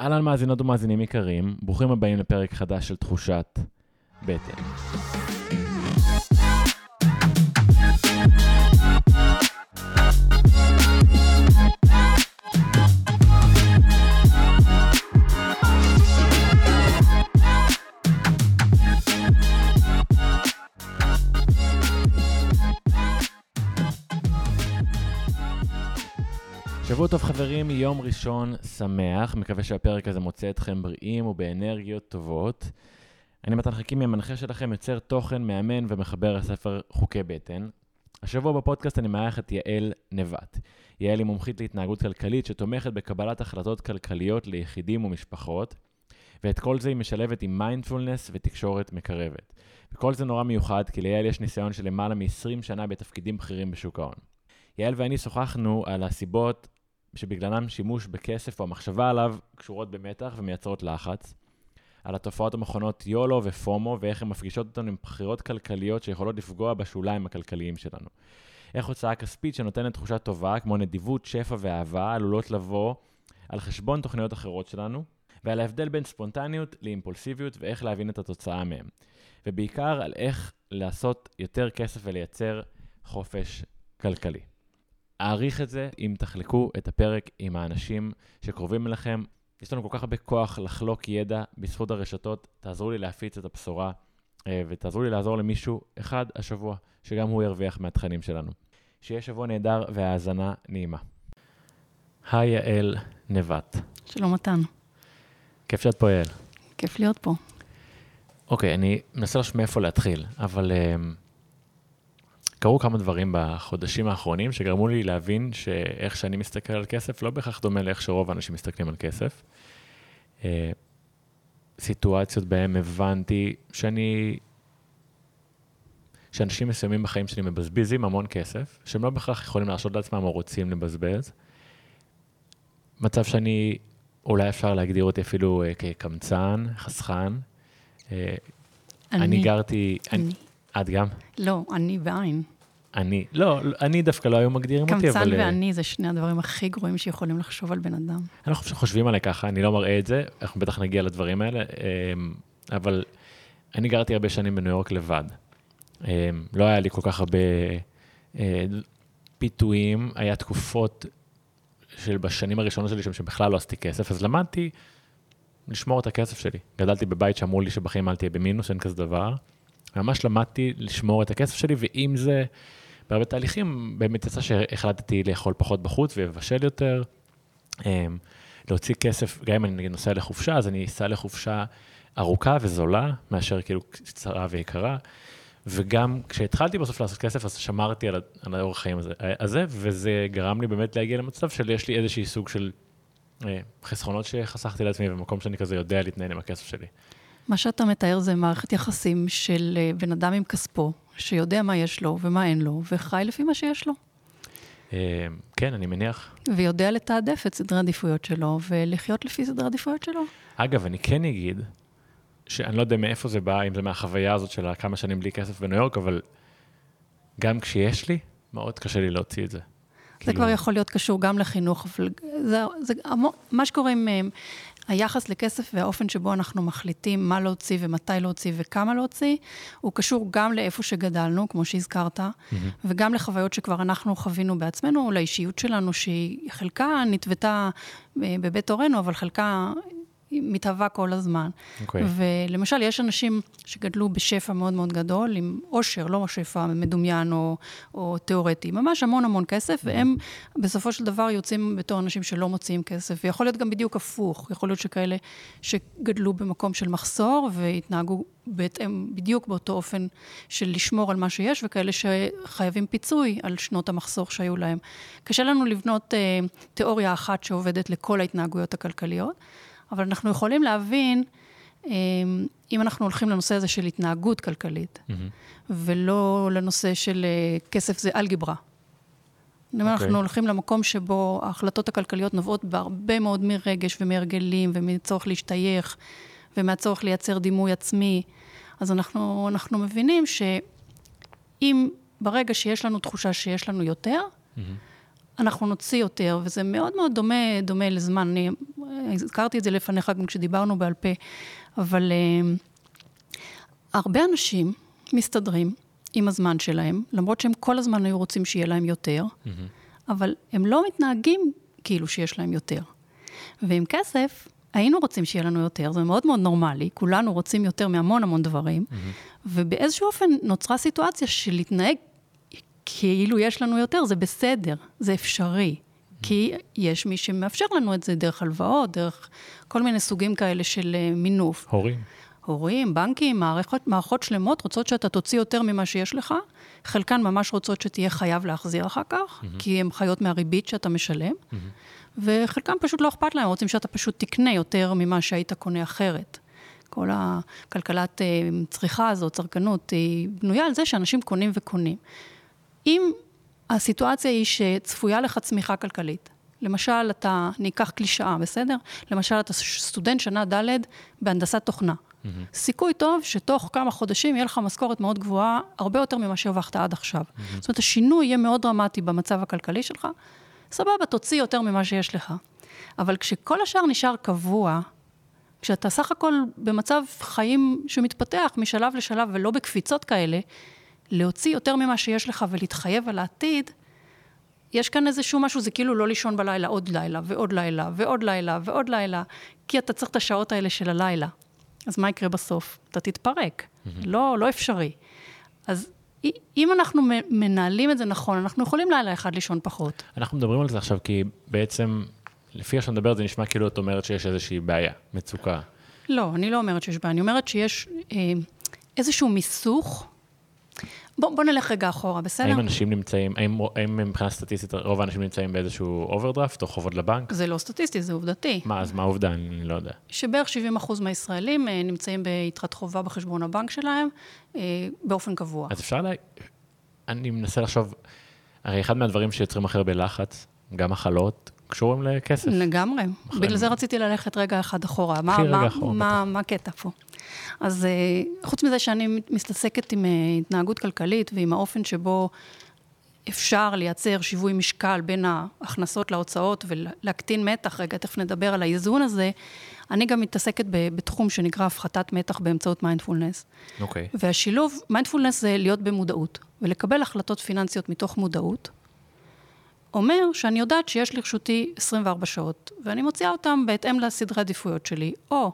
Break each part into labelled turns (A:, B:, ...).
A: אהלן מאזינות ומאזינים יקרים, ברוכים הבאים לפרק חדש של תחושת בטן. שבוע טוב חברים, יום ראשון שמח, מקווה שהפרק הזה מוצא אתכם בריאים ובאנרגיות טובות. אני מתן חכימי, המנחה שלכם, יוצר תוכן, מאמן ומחבר הספר חוקי בטן. השבוע בפודקאסט אני מארח את יעל נבט. יעל היא מומחית להתנהגות כלכלית שתומכת בקבלת החלטות כלכליות ליחידים ומשפחות, ואת כל זה היא משלבת עם מיינדפולנס ותקשורת מקרבת. וכל זה נורא מיוחד, כי ליעל יש ניסיון של למעלה מ-20 שנה בתפקידים בכירים בשוק ההון. יעל ואני שוחחנו על הסיבות שבגללם שימוש בכסף או המחשבה עליו קשורות במתח ומייצרות לחץ, על התופעות המכונות יולו ופומו ואיך הן מפגישות אותנו עם בחירות כלכליות שיכולות לפגוע בשוליים הכלכליים שלנו. איך הוצאה כספית שנותנת תחושה טובה, כמו נדיבות, שפע ואהבה, עלולות לבוא על חשבון תוכניות אחרות שלנו, ועל ההבדל בין ספונטניות לאימפולסיביות ואיך להבין את התוצאה מהם. ובעיקר על איך לעשות יותר כסף ולייצר חופש כלכלי. אעריך את זה אם תחלקו את הפרק עם האנשים שקרובים אליכם. יש לנו כל כך הרבה כוח לחלוק ידע בזכות הרשתות, תעזרו לי להפיץ את הבשורה אה, ותעזרו לי לעזור למישהו אחד השבוע, שגם הוא ירוויח מהתכנים שלנו. שיהיה שבוע נהדר והאזנה נעימה. היי יעל נבט.
B: שלום מתן,
A: כיף שאת פה יעל.
B: כיף להיות פה.
A: אוקיי, אני מנסה לחשוב מאיפה להתחיל, אבל um, קרו כמה דברים בחודשים האחרונים שגרמו לי להבין שאיך שאני מסתכל על כסף לא בהכרח דומה לאיך שרוב האנשים מסתכלים על כסף. Uh, סיטואציות בהן הבנתי שאני, שאנשים מסוימים בחיים שלי מבזבזים המון כסף, שהם לא בהכרח יכולים להרשות לעצמם או רוצים לבזבז. מצב שאני, אולי אפשר להגדיר אותי אפילו uh, כקמצן, חסכן. Uh, אני, אני גרתי,
B: אני.
A: אני, את גם?
B: לא, אני בעין.
A: אני, לא, אני דווקא לא היו מגדירים אותי, אבל...
B: קמצן
A: אה,
B: ואני זה שני הדברים הכי גרועים שיכולים לחשוב על בן אדם.
A: אני לא חושב שחושבים עליי ככה, אני לא מראה את זה, אנחנו בטח נגיע לדברים האלה, אמ, אבל אני גרתי הרבה שנים בניו יורק לבד. אמ, לא היה לי כל כך הרבה אה, פיתויים, היה תקופות של בשנים הראשונות שלי שם שבכלל לא עשיתי כסף, אז למדתי לשמור את הכסף שלי. גדלתי בבית שאמרו לי שבחיים אל תהיה במינוס, אין כזה דבר. ממש למדתי לשמור את הכסף שלי, ועם זה, בהרבה תהליכים, באמת יצא שהחלטתי לאכול פחות בחוץ ולבשל יותר. אמ, להוציא כסף, גם אם אני נגיד נוסע לחופשה, אז אני אסע לחופשה ארוכה וזולה, מאשר כאילו קצרה ויקרה. וגם כשהתחלתי בסוף לעשות כסף, אז שמרתי על, על האורח חיים הזה, הזה, וזה גרם לי באמת להגיע למצב של יש לי איזשהי סוג של אה, חסכונות שחסכתי לעצמי, במקום שאני כזה יודע להתנהל עם הכסף שלי.
B: מה שאתה מתאר זה מערכת יחסים של אה, בן אדם עם כספו, שיודע מה יש לו ומה אין לו, וחי לפי מה שיש לו.
A: אה, כן, אני מניח.
B: ויודע לתעדף את סדרי העדיפויות שלו, ולחיות לפי סדרי העדיפויות שלו.
A: אגב, אני כן אגיד, שאני לא יודע מאיפה זה בא, אם זה מהחוויה הזאת של כמה שנים בלי כסף בניו יורק, אבל גם כשיש לי, מאוד קשה לי להוציא את זה.
B: זה
A: כאילו-
B: כבר יכול להיות קשור גם לחינוך, אבל זה, זה מה שקורה עם אה, היחס לכסף והאופן שבו אנחנו מחליטים מה להוציא ומתי להוציא וכמה להוציא, הוא קשור גם לאיפה שגדלנו, כמו שהזכרת, וגם לחוויות שכבר אנחנו חווינו בעצמנו, לאישיות שלנו, שהיא חלקה נתוותה אה, בבית הורינו, אבל חלקה מתהווה כל הזמן.
A: אוקיי.
B: ולמשל, יש אנשים שגדלו בשפע מאוד מאוד גדול, עם עושר, לא שפע מדומיין או, או תיאורטי, ממש המון המון כסף, והם בסופו של דבר יוצאים בתור אנשים שלא מוציאים כסף. ויכול להיות גם בדיוק הפוך, יכול להיות שכאלה שגדלו במקום של מחסור והתנהגו בהתאם, בדיוק באותו אופן של לשמור על מה שיש, וכאלה שחייבים פיצוי על שנות המחסור שהיו להם. קשה לנו לבנות אה, תיאוריה אחת שעובדת לכל ההתנהגויות הכלכליות. אבל אנחנו יכולים להבין, אה, אם אנחנו הולכים לנושא הזה של התנהגות כלכלית, ולא לנושא של אה, כסף זה אלגברה. אם
A: אוקיי.
B: אנחנו הולכים למקום שבו ההחלטות הכלכליות נובעות בהרבה מאוד מרגש ומהרגלים ומצורך להשתייך ומהצורך לייצר דימוי עצמי, אז אנחנו, אנחנו מבינים שאם ברגע שיש לנו תחושה שיש לנו יותר, אנחנו נוציא יותר, וזה מאוד מאוד דומה, דומה לזמן. אני הזכרתי את זה לפניך גם כשדיברנו בעל פה, אבל uh, הרבה אנשים מסתדרים עם הזמן שלהם, למרות שהם כל הזמן היו רוצים שיהיה להם יותר, mm-hmm. אבל הם לא מתנהגים כאילו שיש להם יותר. ועם כסף, היינו רוצים שיהיה לנו יותר, זה מאוד מאוד נורמלי, כולנו רוצים יותר מהמון המון דברים, mm-hmm. ובאיזשהו אופן נוצרה סיטואציה של להתנהג כאילו יש לנו יותר, זה בסדר, זה אפשרי. כי יש מי שמאפשר לנו את זה דרך הלוואות, דרך כל מיני סוגים כאלה של uh, מינוף.
A: הורים.
B: הורים, בנקים, מערכות, מערכות שלמות רוצות שאתה תוציא יותר ממה שיש לך. חלקן ממש רוצות שתהיה חייב להחזיר אחר כך, mm-hmm. כי הן חיות מהריבית שאתה משלם. Mm-hmm. וחלקם פשוט לא אכפת להם, רוצים שאתה פשוט תקנה יותר ממה שהיית קונה אחרת. כל הכלכלת אה, צריכה הזאת, צרכנות, היא בנויה על זה שאנשים קונים וקונים. אם הסיטואציה היא שצפויה לך צמיחה כלכלית, למשל, אתה, אני אקח קלישאה, בסדר? למשל, אתה סטודנט שנה ד' בהנדסת תוכנה. Mm-hmm. סיכוי טוב שתוך כמה חודשים יהיה לך משכורת מאוד גבוהה, הרבה יותר ממה שהרווחת עד עכשיו. Mm-hmm. זאת אומרת, השינוי יהיה מאוד דרמטי במצב הכלכלי שלך. סבבה, תוציא יותר ממה שיש לך. אבל כשכל השאר נשאר קבוע, כשאתה סך הכל במצב חיים שמתפתח משלב לשלב ולא בקפיצות כאלה, להוציא יותר ממה שיש לך ולהתחייב על העתיד, יש כאן איזשהו משהו, זה כאילו לא לישון בלילה עוד לילה, ועוד לילה, ועוד לילה, ועוד לילה, כי אתה צריך את השעות האלה של הלילה. אז מה יקרה בסוף? אתה תתפרק. Mm-hmm. לא, לא אפשרי. אז אם אנחנו מנהלים את זה נכון, אנחנו יכולים לילה אחד לישון פחות.
A: אנחנו מדברים על זה עכשיו כי בעצם, לפי איך שאת מדברת, זה נשמע כאילו את אומרת שיש איזושהי בעיה, מצוקה.
B: לא, אני לא אומרת שיש בעיה, אני אומרת שיש אה, איזשהו מיסוך בוא, בוא נלך רגע אחורה, בסדר?
A: האם אנשים נמצאים, האם, האם מבחינה סטטיסטית רוב האנשים נמצאים באיזשהו overdraft או חובות לבנק?
B: זה לא סטטיסטי, זה עובדתי.
A: מה, אז מה העובדה? אני לא יודע.
B: שבערך 70% מהישראלים אה, נמצאים ביתרת חובה בחשבון הבנק שלהם אה, באופן קבוע.
A: אז אפשר לה... אני מנסה לחשוב, הרי אחד מהדברים שיוצרים אחר בלחץ, גם מחלות, קשורים לכסף.
B: לגמרי. בגלל זה רציתי ללכת רגע אחד אחורה. מה, רגע אחורה. מה הקטע פה? אז אה, חוץ מזה שאני מתעסקת עם אה, התנהגות כלכלית ועם האופן שבו אפשר לייצר שיווי משקל בין ההכנסות להוצאות ולהקטין מתח, רגע, תכף נדבר על האיזון הזה, אני גם מתעסקת בתחום שנקרא הפחתת מתח באמצעות מיינדפולנס.
A: אוקיי. Okay.
B: והשילוב, מיינדפולנס זה להיות במודעות, ולקבל החלטות פיננסיות מתוך מודעות, אומר שאני יודעת שיש לרשותי 24 שעות, ואני מוציאה אותם בהתאם לסדרי עדיפויות שלי, או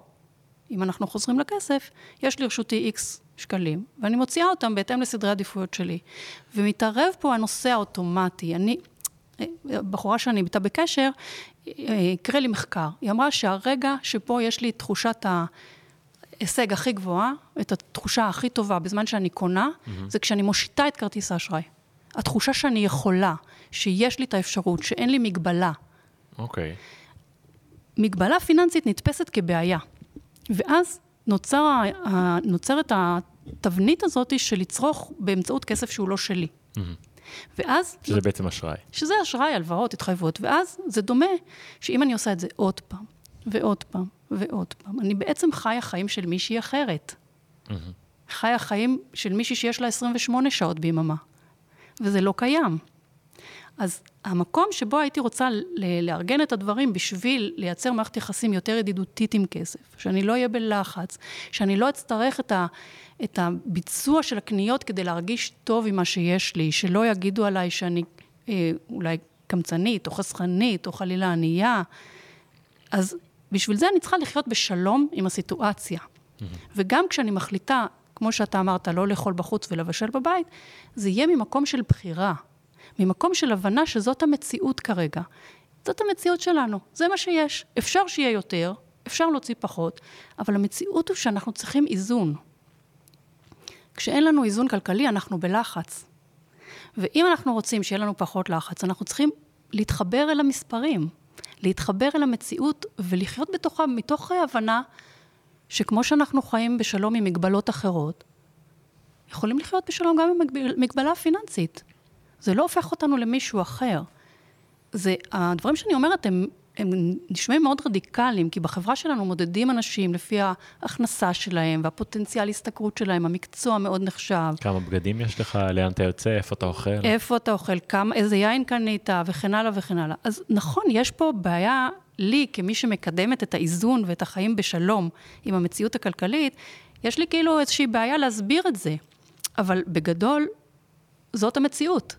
B: אם אנחנו חוזרים לכסף, יש לרשותי איקס שקלים, ואני מוציאה אותם בהתאם לסדרי עדיפויות שלי. ומתערב פה הנושא האוטומטי. אני, בחורה שאני איתה בקשר, הקריא לי מחקר. היא אמרה שהרגע שבו יש לי תחושת ההישג הכי גבוהה, את התחושה הכי טובה בזמן שאני קונה, mm-hmm. זה כשאני מושיטה את כרטיס האשראי. התחושה שאני יכולה, שיש לי את האפשרות, שאין לי מגבלה.
A: אוקיי. Okay.
B: מגבלה פיננסית נתפסת כבעיה. ואז נוצר, נוצרת התבנית הזאת של לצרוך באמצעות כסף שהוא לא שלי. Mm-hmm. ואז...
A: שזה בעצם אשראי.
B: שזה אשראי, הלוואות, התחייבויות. ואז זה דומה שאם אני עושה את זה עוד פעם, ועוד פעם, ועוד פעם, אני בעצם חיה חיים של מישהי אחרת. Mm-hmm. חיה חיים של מישהי שיש לה 28 שעות ביממה. וזה לא קיים. אז המקום שבו הייתי רוצה לארגן את הדברים בשביל לייצר מערכת יחסים יותר ידידותית עם כסף, שאני לא אהיה בלחץ, שאני לא אצטרך את, ה, את הביצוע של הקניות כדי להרגיש טוב עם מה שיש לי, שלא יגידו עליי שאני אה, אולי קמצנית או חסכנית או חלילה ענייה. אז בשביל זה אני צריכה לחיות בשלום עם הסיטואציה. Mm-hmm. וגם כשאני מחליטה, כמו שאתה אמרת, לא לאכול בחוץ ולבשל בבית, זה יהיה ממקום של בחירה. ממקום של הבנה שזאת המציאות כרגע. זאת המציאות שלנו, זה מה שיש. אפשר שיהיה יותר, אפשר להוציא פחות, אבל המציאות הוא שאנחנו צריכים איזון. כשאין לנו איזון כלכלי, אנחנו בלחץ. ואם אנחנו רוצים שיהיה לנו פחות לחץ, אנחנו צריכים להתחבר אל המספרים, להתחבר אל המציאות ולחיות בתוכה מתוך הבנה שכמו שאנחנו חיים בשלום עם מגבלות אחרות, יכולים לחיות בשלום גם עם מגבלה פיננסית. זה לא הופך אותנו למישהו אחר. זה, הדברים שאני אומרת הם הם נשמעים מאוד רדיקליים, כי בחברה שלנו מודדים אנשים לפי ההכנסה שלהם והפוטנציאל השתכרות שלהם, המקצוע מאוד נחשב.
A: כמה בגדים יש לך, לאן אתה יוצא, איפה אתה אוכל?
B: איפה אתה אוכל, כמה, איזה יין קנית, וכן הלאה וכן הלאה. אז נכון, יש פה בעיה, לי, כמי שמקדמת את האיזון ואת החיים בשלום עם המציאות הכלכלית, יש לי כאילו איזושהי בעיה להסביר את זה. אבל בגדול, זאת המציאות.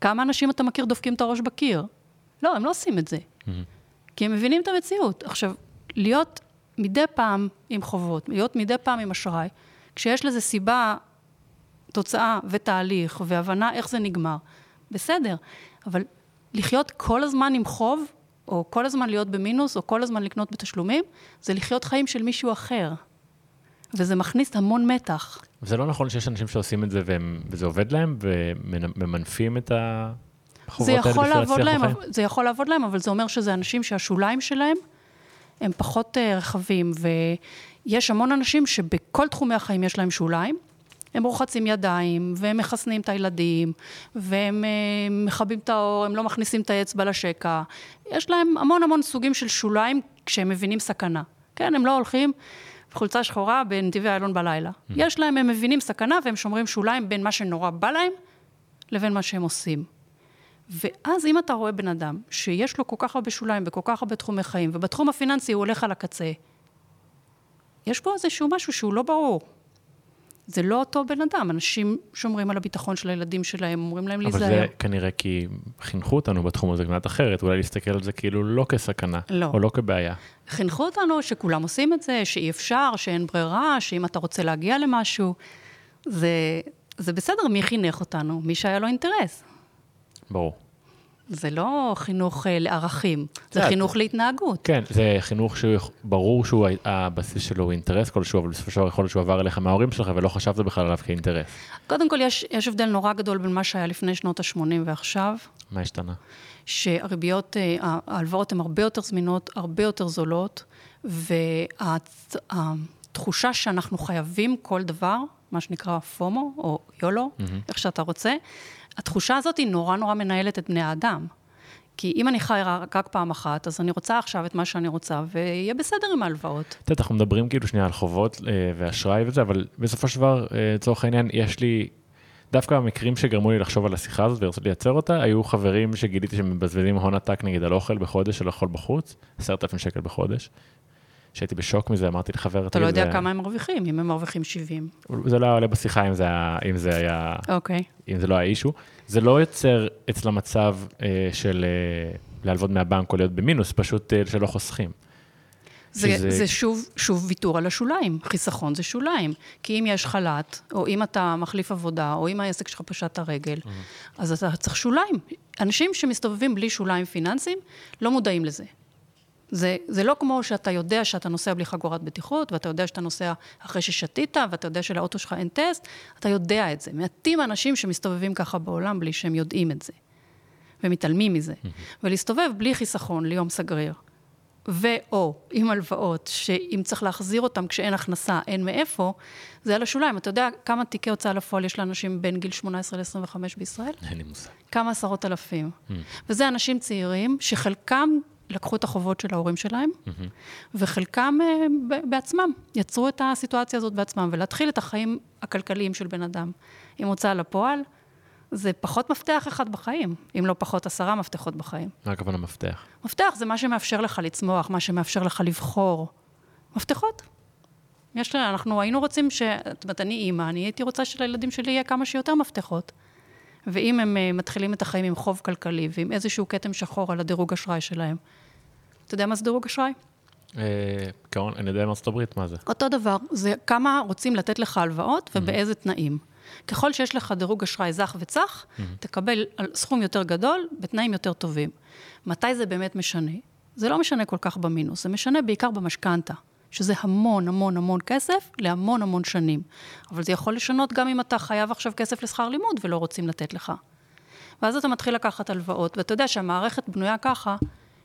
B: כמה אנשים אתה מכיר דופקים את הראש בקיר? לא, הם לא עושים את זה. Mm-hmm. כי הם מבינים את המציאות. עכשיו, להיות מדי פעם עם חובות, להיות מדי פעם עם אשראי, כשיש לזה סיבה, תוצאה ותהליך והבנה איך זה נגמר, בסדר. אבל לחיות כל הזמן עם חוב, או כל הזמן להיות במינוס, או כל הזמן לקנות בתשלומים, זה לחיות חיים של מישהו אחר. וזה מכניס המון מתח.
A: זה לא נכון שיש אנשים שעושים את זה והם, וזה עובד להם, וממנפים את החובות האלה בשביל להצליח
B: להם, בחיים? זה יכול לעבוד להם, אבל זה אומר שזה אנשים שהשוליים שלהם הם פחות uh, רחבים, ויש המון אנשים שבכל תחומי החיים יש להם שוליים. הם רוחצים ידיים, והם מחסנים את הילדים, והם uh, מכבים את האור, הם לא מכניסים את האצבע לשקע. יש להם המון המון סוגים של שוליים כשהם מבינים סכנה. כן, הם לא הולכים חולצה שחורה בנתיבי איילון בלילה. Mm-hmm. יש להם, הם מבינים סכנה והם שומרים שוליים בין מה שנורא בא להם לבין מה שהם עושים. ואז אם אתה רואה בן אדם שיש לו כל כך הרבה שוליים בכל כך הרבה תחומי חיים, ובתחום הפיננסי הוא הולך על הקצה, יש פה איזשהו משהו שהוא לא ברור. זה לא אותו בן אדם, אנשים שומרים על הביטחון של הילדים שלהם, אומרים להם להיזהר.
A: אבל זה כנראה כי חינכו אותנו בתחום הזה קצת אחרת, אולי להסתכל על זה כאילו לא כסכנה, לא. או לא כבעיה.
B: חינכו אותנו שכולם עושים את זה, שאי אפשר, שאין ברירה, שאם אתה רוצה להגיע למשהו, זה, זה בסדר, מי חינך אותנו? מי שהיה לו אינטרס.
A: ברור.
B: זה לא חינוך uh, לערכים, זה חינוך להתנהגות.
A: כן, זה חינוך שברור שהבסיס שלו הוא אינטרס כלשהו, אבל בסופו של דבר יכול להיות שהוא עבר אליך מההורים שלך ולא חשבת בכלל עליו כאינטרס.
B: קודם כל, יש, יש הבדל נורא גדול בין מה שהיה לפני שנות ה-80 ועכשיו.
A: מה השתנה?
B: שהריביות, אה, ההלוואות הן הרבה יותר זמינות, הרבה יותר זולות, והתחושה שאנחנו חייבים כל דבר, מה שנקרא פומו או יולו, mm-hmm. איך שאתה רוצה, התחושה הזאת היא נורא נורא מנהלת את בני האדם. כי אם אני חי רק פעם אחת, אז אני רוצה עכשיו את מה שאני רוצה, ויהיה בסדר עם ההלוואות.
A: את יודעת, אנחנו מדברים כאילו שנייה על חובות אה, ואשראי וזה, אבל בסופו של דבר, אה, לצורך העניין, יש לי, דווקא המקרים שגרמו לי לחשוב על השיחה הזאת ורציתי לייצר אותה, היו חברים שגיליתי שהם מבזבזים הון עתק נגיד על אוכל בחודש, של אוכל בחוץ, עשרת אלפים שקל בחודש. שהייתי בשוק מזה, אמרתי לחבר,
B: אתה לא יודע זה... כמה הם מרוויחים, אם הם מרוויחים 70.
A: זה לא היה עולה בשיחה אם זה היה, אם זה היה,
B: אוקיי.
A: אם זה לא היה אישו. זה לא יוצר אצלה מצב אה, של אה, להלוות מהבנק או להיות במינוס, פשוט אה, שלא חוסכים.
B: זה, שזה... זה שוב, שוב ויתור על השוליים, חיסכון זה שוליים. כי אם יש חל"ת, או אם אתה מחליף עבודה, או אם העסק שלך פשט את הרגל, mm-hmm. אז אתה צריך שוליים. אנשים שמסתובבים בלי שוליים פיננסיים, לא מודעים לזה. זה, זה לא כמו שאתה יודע שאתה נוסע בלי חגורת בטיחות, ואתה יודע שאתה נוסע אחרי ששתית, ואתה יודע שלאוטו שלך אין טסט, אתה יודע את זה. מעטים האנשים שמסתובבים ככה בעולם בלי שהם יודעים את זה, ומתעלמים מזה. ולהסתובב בלי חיסכון ליום סגריר, ו/או עם הלוואות, שאם צריך להחזיר אותם כשאין הכנסה, אין מאיפה, זה על השוליים. אתה יודע כמה תיקי הוצאה לפועל יש לאנשים בין גיל 18 ל-25 בישראל?
A: אין לי מושג.
B: כמה עשרות אלפים. וזה אנשים צעירים שחלקם לקחו את החובות של ההורים שלהם, mm-hmm. וחלקם uh, בעצמם יצרו את הסיטואציה הזאת בעצמם, ולהתחיל את החיים הכלכליים של בן אדם עם הוצאה לפועל, זה פחות מפתח אחד בחיים, אם לא פחות עשרה מפתחות בחיים.
A: מה הכוונה מפתח?
B: מפתח זה מה שמאפשר לך לצמוח, מה שמאפשר לך לבחור. מפתחות. יש, אנחנו היינו רוצים ש... זאת אומרת, אני אימא, אני הייתי רוצה שלילדים שלי יהיה כמה שיותר מפתחות. ואם הם uh, מתחילים את החיים עם חוב כלכלי ועם איזשהו כתם שחור על הדירוג אשראי שלהם, אתה יודע מה זה דירוג אשראי?
A: אה, כמובן, אני יודע מארצות הברית, מה זה?
B: אותו דבר, זה כמה רוצים לתת לך הלוואות ובאיזה תנאים. ככל שיש לך דירוג אשראי זך וצח, תקבל סכום יותר גדול בתנאים יותר טובים. מתי זה באמת משנה? זה לא משנה כל כך במינוס, זה משנה בעיקר במשכנתה. שזה המון המון המון כסף להמון המון שנים. אבל זה יכול לשנות גם אם אתה חייב עכשיו כסף לשכר לימוד ולא רוצים לתת לך. ואז אתה מתחיל לקחת הלוואות, ואתה יודע שהמערכת בנויה ככה,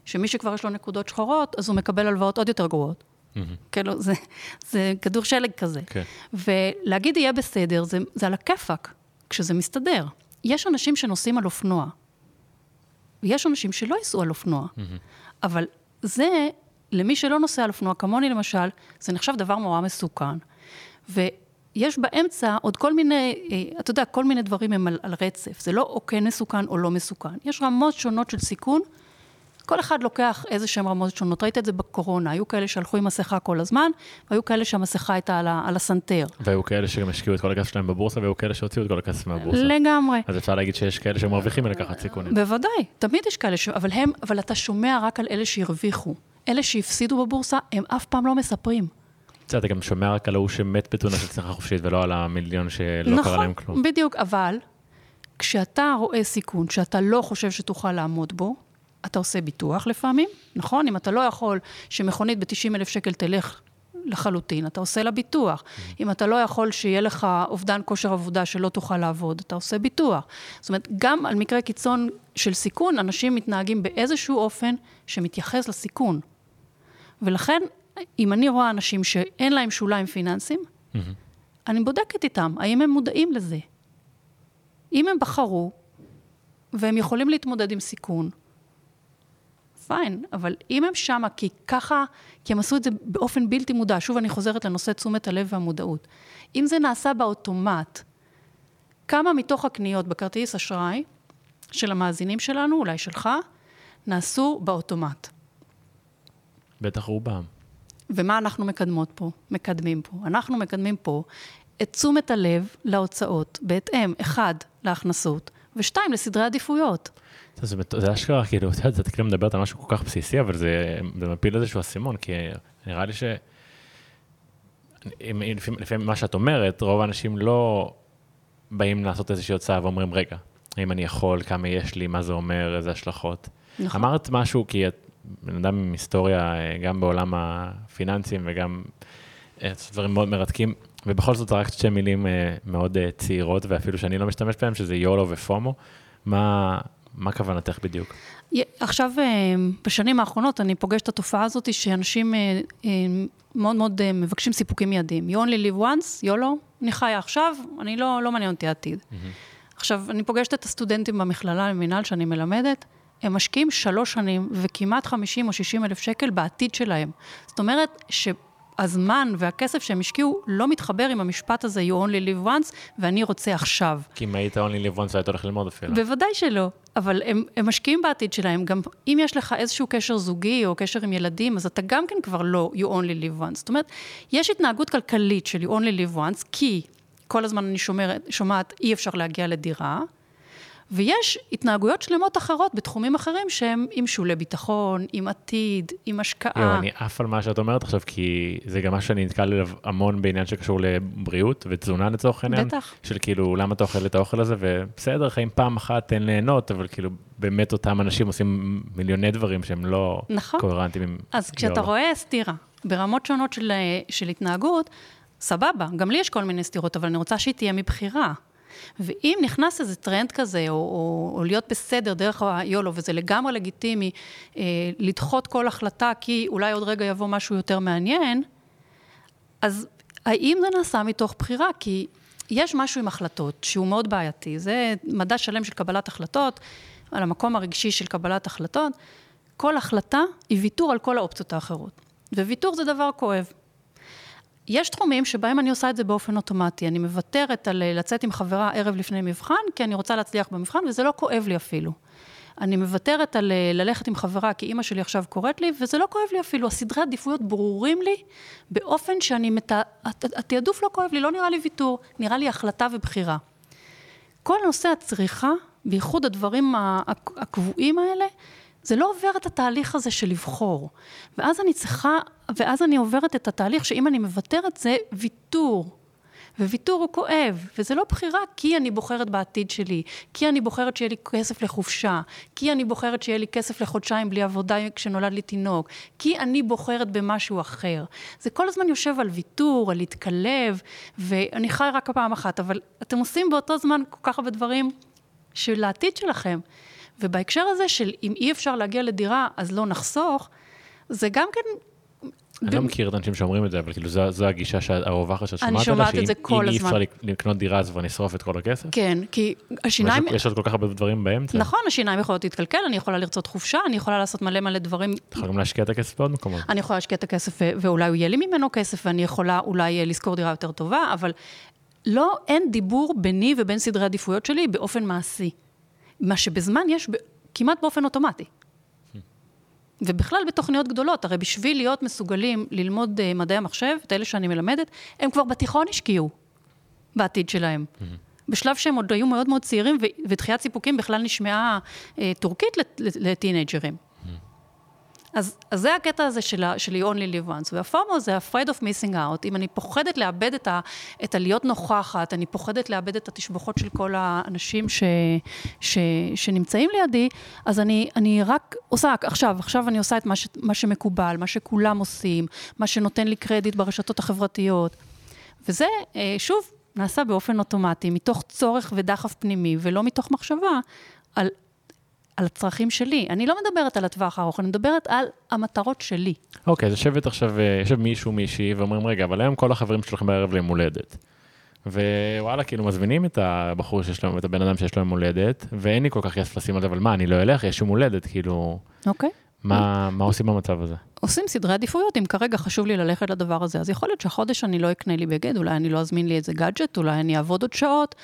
B: שמי שכבר יש לו נקודות שחורות, אז הוא מקבל הלוואות עוד יותר גרועות. כאילו, זה, זה כדור שלג כזה. כן. ולהגיד יהיה בסדר, זה, זה על הכיפאק, כשזה מסתדר. יש אנשים שנוסעים על אופנוע, ויש אנשים שלא ייסעו על אופנוע. אבל זה, למי שלא נוסע על אופנוע, כמוני למשל, זה נחשב דבר נורא מסוכן. ויש באמצע עוד כל מיני, אה, אתה יודע, כל מיני דברים הם על, על רצף. זה לא או כן מסוכן או לא מסוכן. יש רמות שונות של סיכון. כל אחד לוקח איזה שהן רמות שונות. ראית את זה בקורונה, היו כאלה שהלכו עם מסכה כל הזמן, והיו כאלה שהמסכה הייתה על, על הסנטר.
A: והיו כאלה שגם השקיעו את כל הכסף שלהם בבורסה, והיו כאלה שהוציאו את כל הכסף מהבורסה.
B: לגמרי.
A: אז אפשר להגיד שיש כאלה שמרוויחים מלקחת סיכונים.
B: בוודאי, תמיד יש כאלה, ש... אבל הם, אבל אתה שומע רק על אלה שהרוויחו. אלה שהפסידו בבורסה, הם אף פעם לא מספרים.
A: בסדר, אתה גם שומע רק על ההוא שמת בתאונה של צניחה חופשית, ולא על המיליון שלא
B: נכון,
A: קרה להם כלום.
B: נכון, בדיוק, אבל כשאתה רואה סיכון שאתה לא חושב שתוכל לעמוד בו, אתה עושה ביטוח לפעמים, נכון? אם אתה לא יכול שמכונית ב-90 אלף שקל תלך לחלוטין, אתה עושה לה ביטוח. Mm-hmm. אם אתה לא יכול שיהיה לך אובדן כושר עבודה שלא תוכל לעבוד, אתה עושה ביטוח. זאת אומרת, גם על מקרה קיצון של סיכון, אנשים מתנהגים באיזשהו אופן שמתייחס לסיכון. ולכן, אם אני רואה אנשים שאין להם שוליים פיננסיים, mm-hmm. אני בודקת איתם, האם הם מודעים לזה. אם הם בחרו, והם יכולים להתמודד עם סיכון, פיין, אבל אם הם שמה כי ככה, כי הם עשו את זה באופן בלתי מודע, שוב אני חוזרת לנושא תשומת הלב והמודעות, אם זה נעשה באוטומט, כמה מתוך הקניות בכרטיס אשראי של המאזינים שלנו, אולי שלך, נעשו באוטומט?
A: בטח רובם.
B: ומה אנחנו מקדמות פה? מקדמים פה. אנחנו מקדמים פה את תשומת הלב להוצאות, בהתאם, אחד, להכנסות, ושתיים, לסדרי עדיפויות.
A: זה, זה, אשכרה, כאילו, אתה יודע, אתה כאילו מדברת על משהו כל כך בסיסי, אבל זה, זה מפיל איזשהו אסימון, כי נראה לי ש... לפי, לפי מה שאת אומרת, רוב האנשים לא באים לעשות איזושהי הוצאה ואומרים, רגע, האם אני יכול, כמה יש לי, מה זה אומר, איזה השלכות. נכון. אמרת משהו, כי את בן אדם עם היסטוריה, גם בעולם הפיננסים וגם אה, דברים מאוד מרתקים, ובכל זאת זרקת שתי מילים אה, מאוד אה, צעירות, ואפילו שאני לא משתמש בהן, שזה יולו ופומו. מה, מה כוונתך בדיוק?
B: עכשיו, בשנים האחרונות אני פוגשת את התופעה הזאת שאנשים מאוד מאוד מבקשים סיפוקים מיידיים. You only live once, יולו, אני חיה עכשיו, אני לא, לא מעניין אותי העתיד. Mm-hmm. עכשיו, אני פוגשת את הסטודנטים במכללה למינהל שאני מלמדת, הם משקיעים שלוש שנים וכמעט 50 או 60 אלף שקל בעתיד שלהם. זאת אומרת שהזמן והכסף שהם השקיעו לא מתחבר עם המשפט הזה, you only live once, ואני רוצה עכשיו.
A: כי אם היית only live once, היית הולך ללמוד אפילו.
B: בוודאי שלא, אבל הם, הם משקיעים בעתיד שלהם. גם אם יש לך איזשהו קשר זוגי או קשר עם ילדים, אז אתה גם כן כבר לא you only live once. זאת אומרת, יש התנהגות כלכלית של you only live once, כי כל הזמן אני שומרת, שומעת, אי אפשר להגיע לדירה. ויש התנהגויות שלמות אחרות בתחומים אחרים שהם עם שולי ביטחון, עם עתיד, עם השקעה.
A: יו, אני עף על מה שאת אומרת עכשיו, כי זה גם מה שאני נתקל אליו המון בעניין שקשור לבריאות ותזונה לצורך העניין.
B: בטח.
A: של כאילו, למה אתה אוכל את האוכל הזה, ובסדר, חיים פעם אחת תן ליהנות, אבל כאילו, באמת אותם אנשים עושים מיליוני דברים שהם לא נכון. קוהרנטיים עם...
B: אז כשאתה רואה סתירה ברמות שונות של, של התנהגות, סבבה, גם לי יש כל מיני סתירות, אבל אני רוצה שהיא תהיה מבחירה. ואם נכנס איזה טרנד כזה, או, או, או להיות בסדר דרך היולו, וזה לגמרי לגיטימי, אה, לדחות כל החלטה, כי אולי עוד רגע יבוא משהו יותר מעניין, אז האם זה נעשה מתוך בחירה? כי יש משהו עם החלטות שהוא מאוד בעייתי. זה מדע שלם של קבלת החלטות, על המקום הרגשי של קבלת החלטות. כל החלטה היא ויתור על כל האופציות האחרות. וויתור זה דבר כואב. יש תחומים שבהם אני עושה את זה באופן אוטומטי. אני מוותרת על אה, לצאת עם חברה ערב לפני מבחן, כי אני רוצה להצליח במבחן, וזה לא כואב לי אפילו. אני מוותרת על אה, ללכת עם חברה, כי אימא שלי עכשיו קוראת לי, וזה לא כואב לי אפילו. הסדרי עדיפויות ברורים לי באופן שאני, מת... התעדוף לא כואב לי, לא נראה לי ויתור, נראה לי החלטה ובחירה. כל נושא הצריכה, בייחוד הדברים הקבועים האלה, זה לא עובר את התהליך הזה של לבחור. ואז אני צריכה, ואז אני עוברת את התהליך שאם אני מוותרת זה ויתור. וויתור הוא כואב, וזה לא בחירה כי אני בוחרת בעתיד שלי, כי אני בוחרת שיהיה לי כסף לחופשה, כי אני בוחרת שיהיה לי כסף לחודשיים בלי עבודה כשנולד לי תינוק, כי אני בוחרת במשהו אחר. זה כל הזמן יושב על ויתור, על להתקלב, ואני חי רק פעם אחת, אבל אתם עושים באותו זמן כל כך הרבה דברים של העתיד שלכם. ובהקשר הזה של אם אי אפשר להגיע לדירה, אז לא נחסוך, זה גם כן
A: אני לא מכיר את האנשים שאומרים את זה, אבל כאילו זו, זו הגישה הרווחת שאת שומעת
B: אני שומעת את זה כל הזמן.
A: אם אי אפשר לקנות דירה אז כבר נשרוף את כל הכסף?
B: כן, כי השיניים...
A: יש עוד כל כך הרבה דברים באמצע.
B: נכון, השיניים יכולות להתקלקל, אני יכולה לרצות חופשה, אני יכולה לעשות מלא מלא דברים.
A: אתה יכול גם להשקיע את הכסף בעוד מקומות.
B: אני יכולה להשקיע את הכסף, ואולי הוא יהיה לי ממנו כסף, ואני יכולה אולי לשכור דירה יותר טובה, אבל לא, אין דיבור ביני ובין סדרי עדיפויות שלי באופן מעשי. מה שבזמן יש כמעט באופן אוטומטי. ובכלל בתוכניות גדולות, הרי בשביל להיות מסוגלים ללמוד uh, מדעי המחשב, את אלה שאני מלמדת, הם כבר בתיכון השקיעו בעתיד שלהם. בשלב שהם עוד היו מאוד מאוד צעירים, ודחיית סיפוקים בכלל נשמעה uh, טורקית לטינג'רים. אז, אז זה הקטע הזה של, של only live once, והפורמו זה ה-afraid of missing out. אם אני פוחדת לאבד את, ה, את הלהיות נוכחת, אני פוחדת לאבד את התשבחות של כל האנשים ש, ש, שנמצאים לידי, אז אני, אני רק עושה, עכשיו, עכשיו אני עושה את מה, ש, מה שמקובל, מה שכולם עושים, מה שנותן לי קרדיט ברשתות החברתיות. וזה, אה, שוב, נעשה באופן אוטומטי, מתוך צורך ודחף פנימי, ולא מתוך מחשבה על על הצרכים שלי. אני לא מדברת על הטווח הארוך, אני מדברת על המטרות שלי.
A: אוקיי, אז יושבת עכשיו, אה, יושב מישהו, מישהי, ואומרים, רגע, אבל היום כל החברים שלכם בערב ליום הולדת. ווואלה, כאילו מזמינים את הבחור שיש לו, את הבן אדם שיש לו יום הולדת, ואין לי כל כך כסף לשים על זה, אבל מה, אני לא אלך, יש יום הולדת, כאילו...
B: אוקיי.
A: מה, מה עושים במצב הזה?
B: עושים סדרי עדיפויות, אם כרגע חשוב לי ללכת לדבר הזה, אז יכול להיות שהחודש אני לא אקנה לי בגד, אולי אני לא אזמין לי איזה גאדג'ט, אולי אני אעבוד עוד שעות,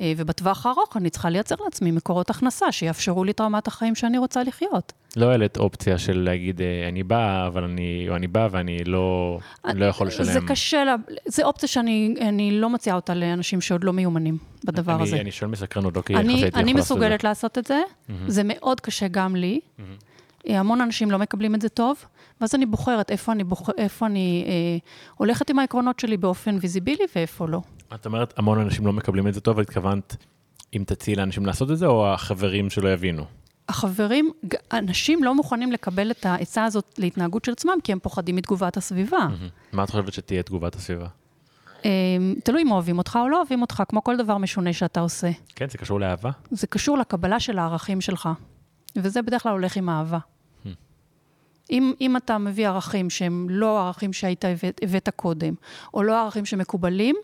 B: ובטווח הארוך אני צריכה לייצר לעצמי מקורות הכנסה שיאפשרו לי את רמת החיים שאני רוצה לחיות.
A: לא העלית אופציה של להגיד, אה, אני בא, אבל אני, או אני בא ואני לא, אני לא יכול לשלם.
B: זה קשה, לה, זה אופציה שאני לא מציעה אותה לאנשים שעוד לא מיומנים בדבר
A: אני,
B: הזה.
A: אני שואל מסקרנות, לא כי אני,
B: הייתי אני מסוגלת לעשות את זה, mm-hmm. זה מאוד קשה גם לי. Mm-hmm. המון אנשים לא מקבלים את זה טוב, ואז אני בוחרת איפה אני, בוח... איפה אני אה, הולכת עם העקרונות שלי באופן ויזיבילי ואיפה לא.
A: את אומרת, המון אנשים לא מקבלים את זה טוב, התכוונת אם תציעי לאנשים לעשות את זה, או החברים שלא יבינו?
B: החברים, אנשים לא מוכנים לקבל את העצה הזאת להתנהגות של עצמם, כי הם פוחדים מתגובת הסביבה.
A: מה את חושבת שתהיה תגובת הסביבה?
B: אמ, תלוי אם אוהבים אותך או לא אוהבים אותך, כמו כל דבר משונה שאתה עושה.
A: כן, זה קשור לאהבה?
B: זה קשור לקבלה של הערכים שלך, וזה בדרך כלל הולך עם אהבה. אם, אם אתה מביא ערכים שהם לא ערכים שהיית הבאת, הבאת קודם, או לא ערכים שמקובלים,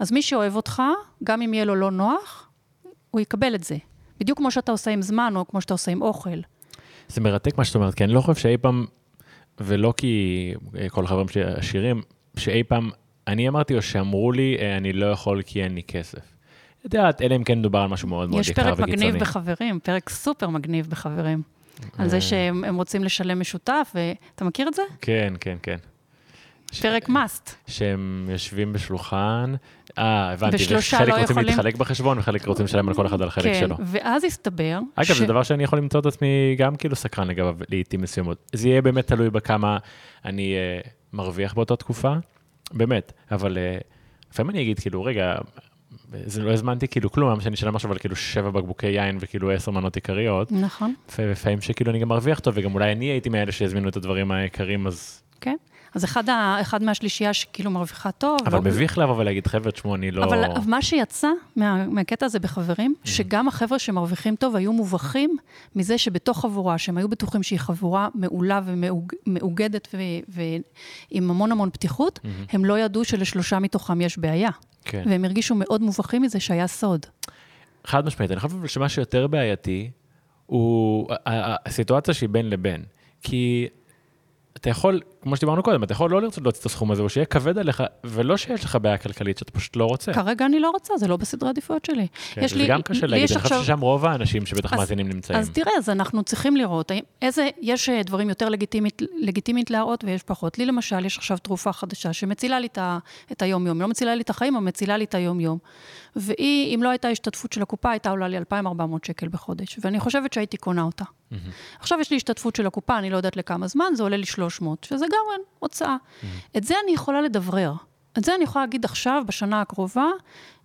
B: אז מי שאוהב אותך, גם אם יהיה לו לא נוח, הוא יקבל את זה. בדיוק כמו שאתה עושה עם זמן, או כמו שאתה עושה עם אוכל.
A: זה מרתק מה שאת אומרת, כי אני לא חושב שאי פעם, ולא כי אה, כל החברים שלי עשירים, שאי פעם אני אמרתי או שאמרו לי, אה, אני לא יכול כי אין לי כסף. את יודעת, אלא אם כן מדובר על משהו מאוד מאוד יקר וקיצוני.
B: יש פרק מגניב בחברים, פרק סופר מגניב בחברים. על זה. שהם רוצים לשלם משותף, ואתה מכיר את זה?
A: כן, כן, כן.
B: פרק מאסט.
A: שהם יושבים בשולחן, אה, הבנתי, וחלק לא רוצים יכולים... להתחלק בחשבון, וחלק רוצים לשלם על כל אחד על החלק
B: כן,
A: שלו.
B: כן, ואז הסתבר...
A: אגב, ש... זה דבר שאני יכול למצוא את עצמי גם כאילו סקרן לגביו לעיתים מסוימות. זה יהיה באמת תלוי בכמה אני uh, מרוויח באותה תקופה, באמת, אבל uh, לפעמים אני אגיד, כאילו, רגע, זה לא הזמנתי כאילו כלום, למה שאני אשלם עכשיו על כאילו שבע בקבוקי יין וכאילו עשר מנות עיקריות.
B: נכון.
A: ולפעמים שכאילו אני גם מרוויח טוב, וגם אולי אני הייתי מאלה שהזמינו את הדברים היקרים, אז...
B: כן. אז אחד, ה, אחד מהשלישייה שכאילו מרוויחה טוב.
A: אבל לא... מביך לבוא ולהגיד, חבר'ה, תשמעו, אני לא...
B: אבל מה שיצא מה, מהקטע הזה בחברים, mm-hmm. שגם החבר'ה שמרוויחים טוב היו מובכים מזה שבתוך חבורה, שהם היו בטוחים שהיא חבורה מעולה ומאוגדת ועם המון המון פתיחות, mm-hmm. הם לא ידעו שלשלושה מתוכם יש בעיה. כן. והם הרגישו מאוד מובכים מזה שהיה סוד.
A: חד משמעית, אני חושב שמה שיותר בעייתי הוא הסיטואציה שהיא בין לבין. כי אתה יכול, כמו שדיברנו קודם, אתה יכול לא לרצות להוציא את הסכום הזה, או שיהיה כבד עליך, ולא שיש לך בעיה כלכלית, שאתה פשוט לא רוצה.
B: כרגע אני לא רוצה, זה לא בסדרי עדיפויות שלי.
A: כן, זה לי, גם קשה להגיד, אני חושב ששם רוב האנשים שבטח מאזינים נמצאים.
B: אז תראה, אז אנחנו צריכים לראות, איזה, יש אה, דברים יותר לגיטימית, לגיטימית להראות ויש פחות. לי למשל, יש עכשיו תרופה חדשה שמצילה לי את היום-יום, לא מצילה לי את החיים, אבל מצילה לי את היום-יום. והיא, אם לא הייתה השתתפות של הקופה, הייתה עולה לי 2,400 שקל בחודש, ואני חושבת שהייתי קונה אותה. Mm-hmm. עכשיו יש לי השתתפות של הקופה, אני לא יודעת לכמה זמן, זה עולה לי 300, שזה כן הוצאה. Mm-hmm. את זה אני יכולה לדברר. את זה אני יכולה להגיד עכשיו, בשנה הקרובה,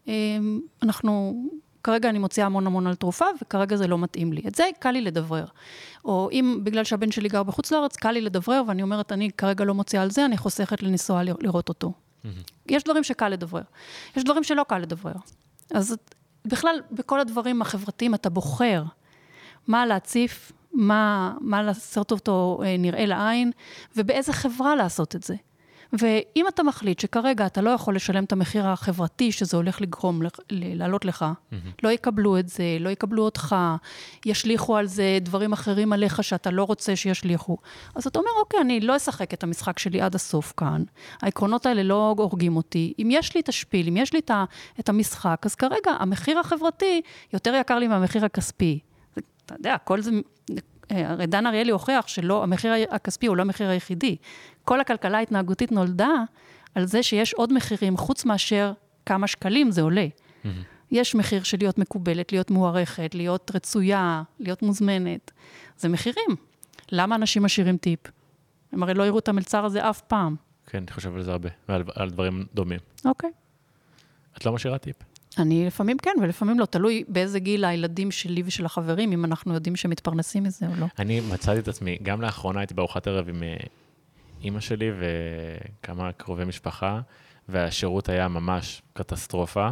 B: אמ, אנחנו, כרגע אני מוציאה המון המון על תרופה, וכרגע זה לא מתאים לי. את זה קל לי לדברר. או אם בגלל שהבן שלי גר בחוץ לארץ, קל לי לדברר, ואני אומרת, אני כרגע לא מוציאה על זה, אני חוסכת לנסוע לראות אותו. Mm-hmm. יש דברים שקל לדברר. יש דברים שלא קל לדברר. אז בכלל, בכל הדברים החברתיים אתה בוחר מה להציף מה, מה לעשות אותו אה, נראה לעין, ובאיזה חברה לעשות את זה. ואם אתה מחליט שכרגע אתה לא יכול לשלם את המחיר החברתי שזה הולך לגרום, לעלות לך, mm-hmm. לא יקבלו את זה, לא יקבלו אותך, ישליכו על זה דברים אחרים עליך שאתה לא רוצה שישליכו. אז אתה אומר, אוקיי, אני לא אשחק את המשחק שלי עד הסוף כאן. העקרונות האלה לא הורגים אותי. אם יש לי את השפיל, אם יש לי את המשחק, אז כרגע המחיר החברתי יותר יקר לי מהמחיר הכספי. אתה יודע, כל זה הרי דן אריאלי הוכיח שהמחיר הכספי הוא לא המחיר היחידי. כל הכלכלה ההתנהגותית נולדה על זה שיש עוד מחירים, חוץ מאשר כמה שקלים זה עולה. Mm-hmm. יש מחיר של להיות מקובלת, להיות מוערכת, להיות רצויה, להיות מוזמנת. זה מחירים. למה אנשים משאירים טיפ? הם הרי לא יראו את המלצר הזה אף פעם.
A: כן, אני חושב על זה הרבה, ועל על דברים דומים.
B: אוקיי.
A: את לא משאירה טיפ?
B: אני לפעמים כן, ולפעמים לא. תלוי באיזה גיל הילדים שלי ושל החברים, אם אנחנו יודעים שהם מתפרנסים מזה או לא.
A: אני מצאתי את עצמי, גם לאחרונה הייתי בארוחת ערב עם אה, אימא שלי וכמה קרובי משפחה, והשירות היה ממש קטסטרופה,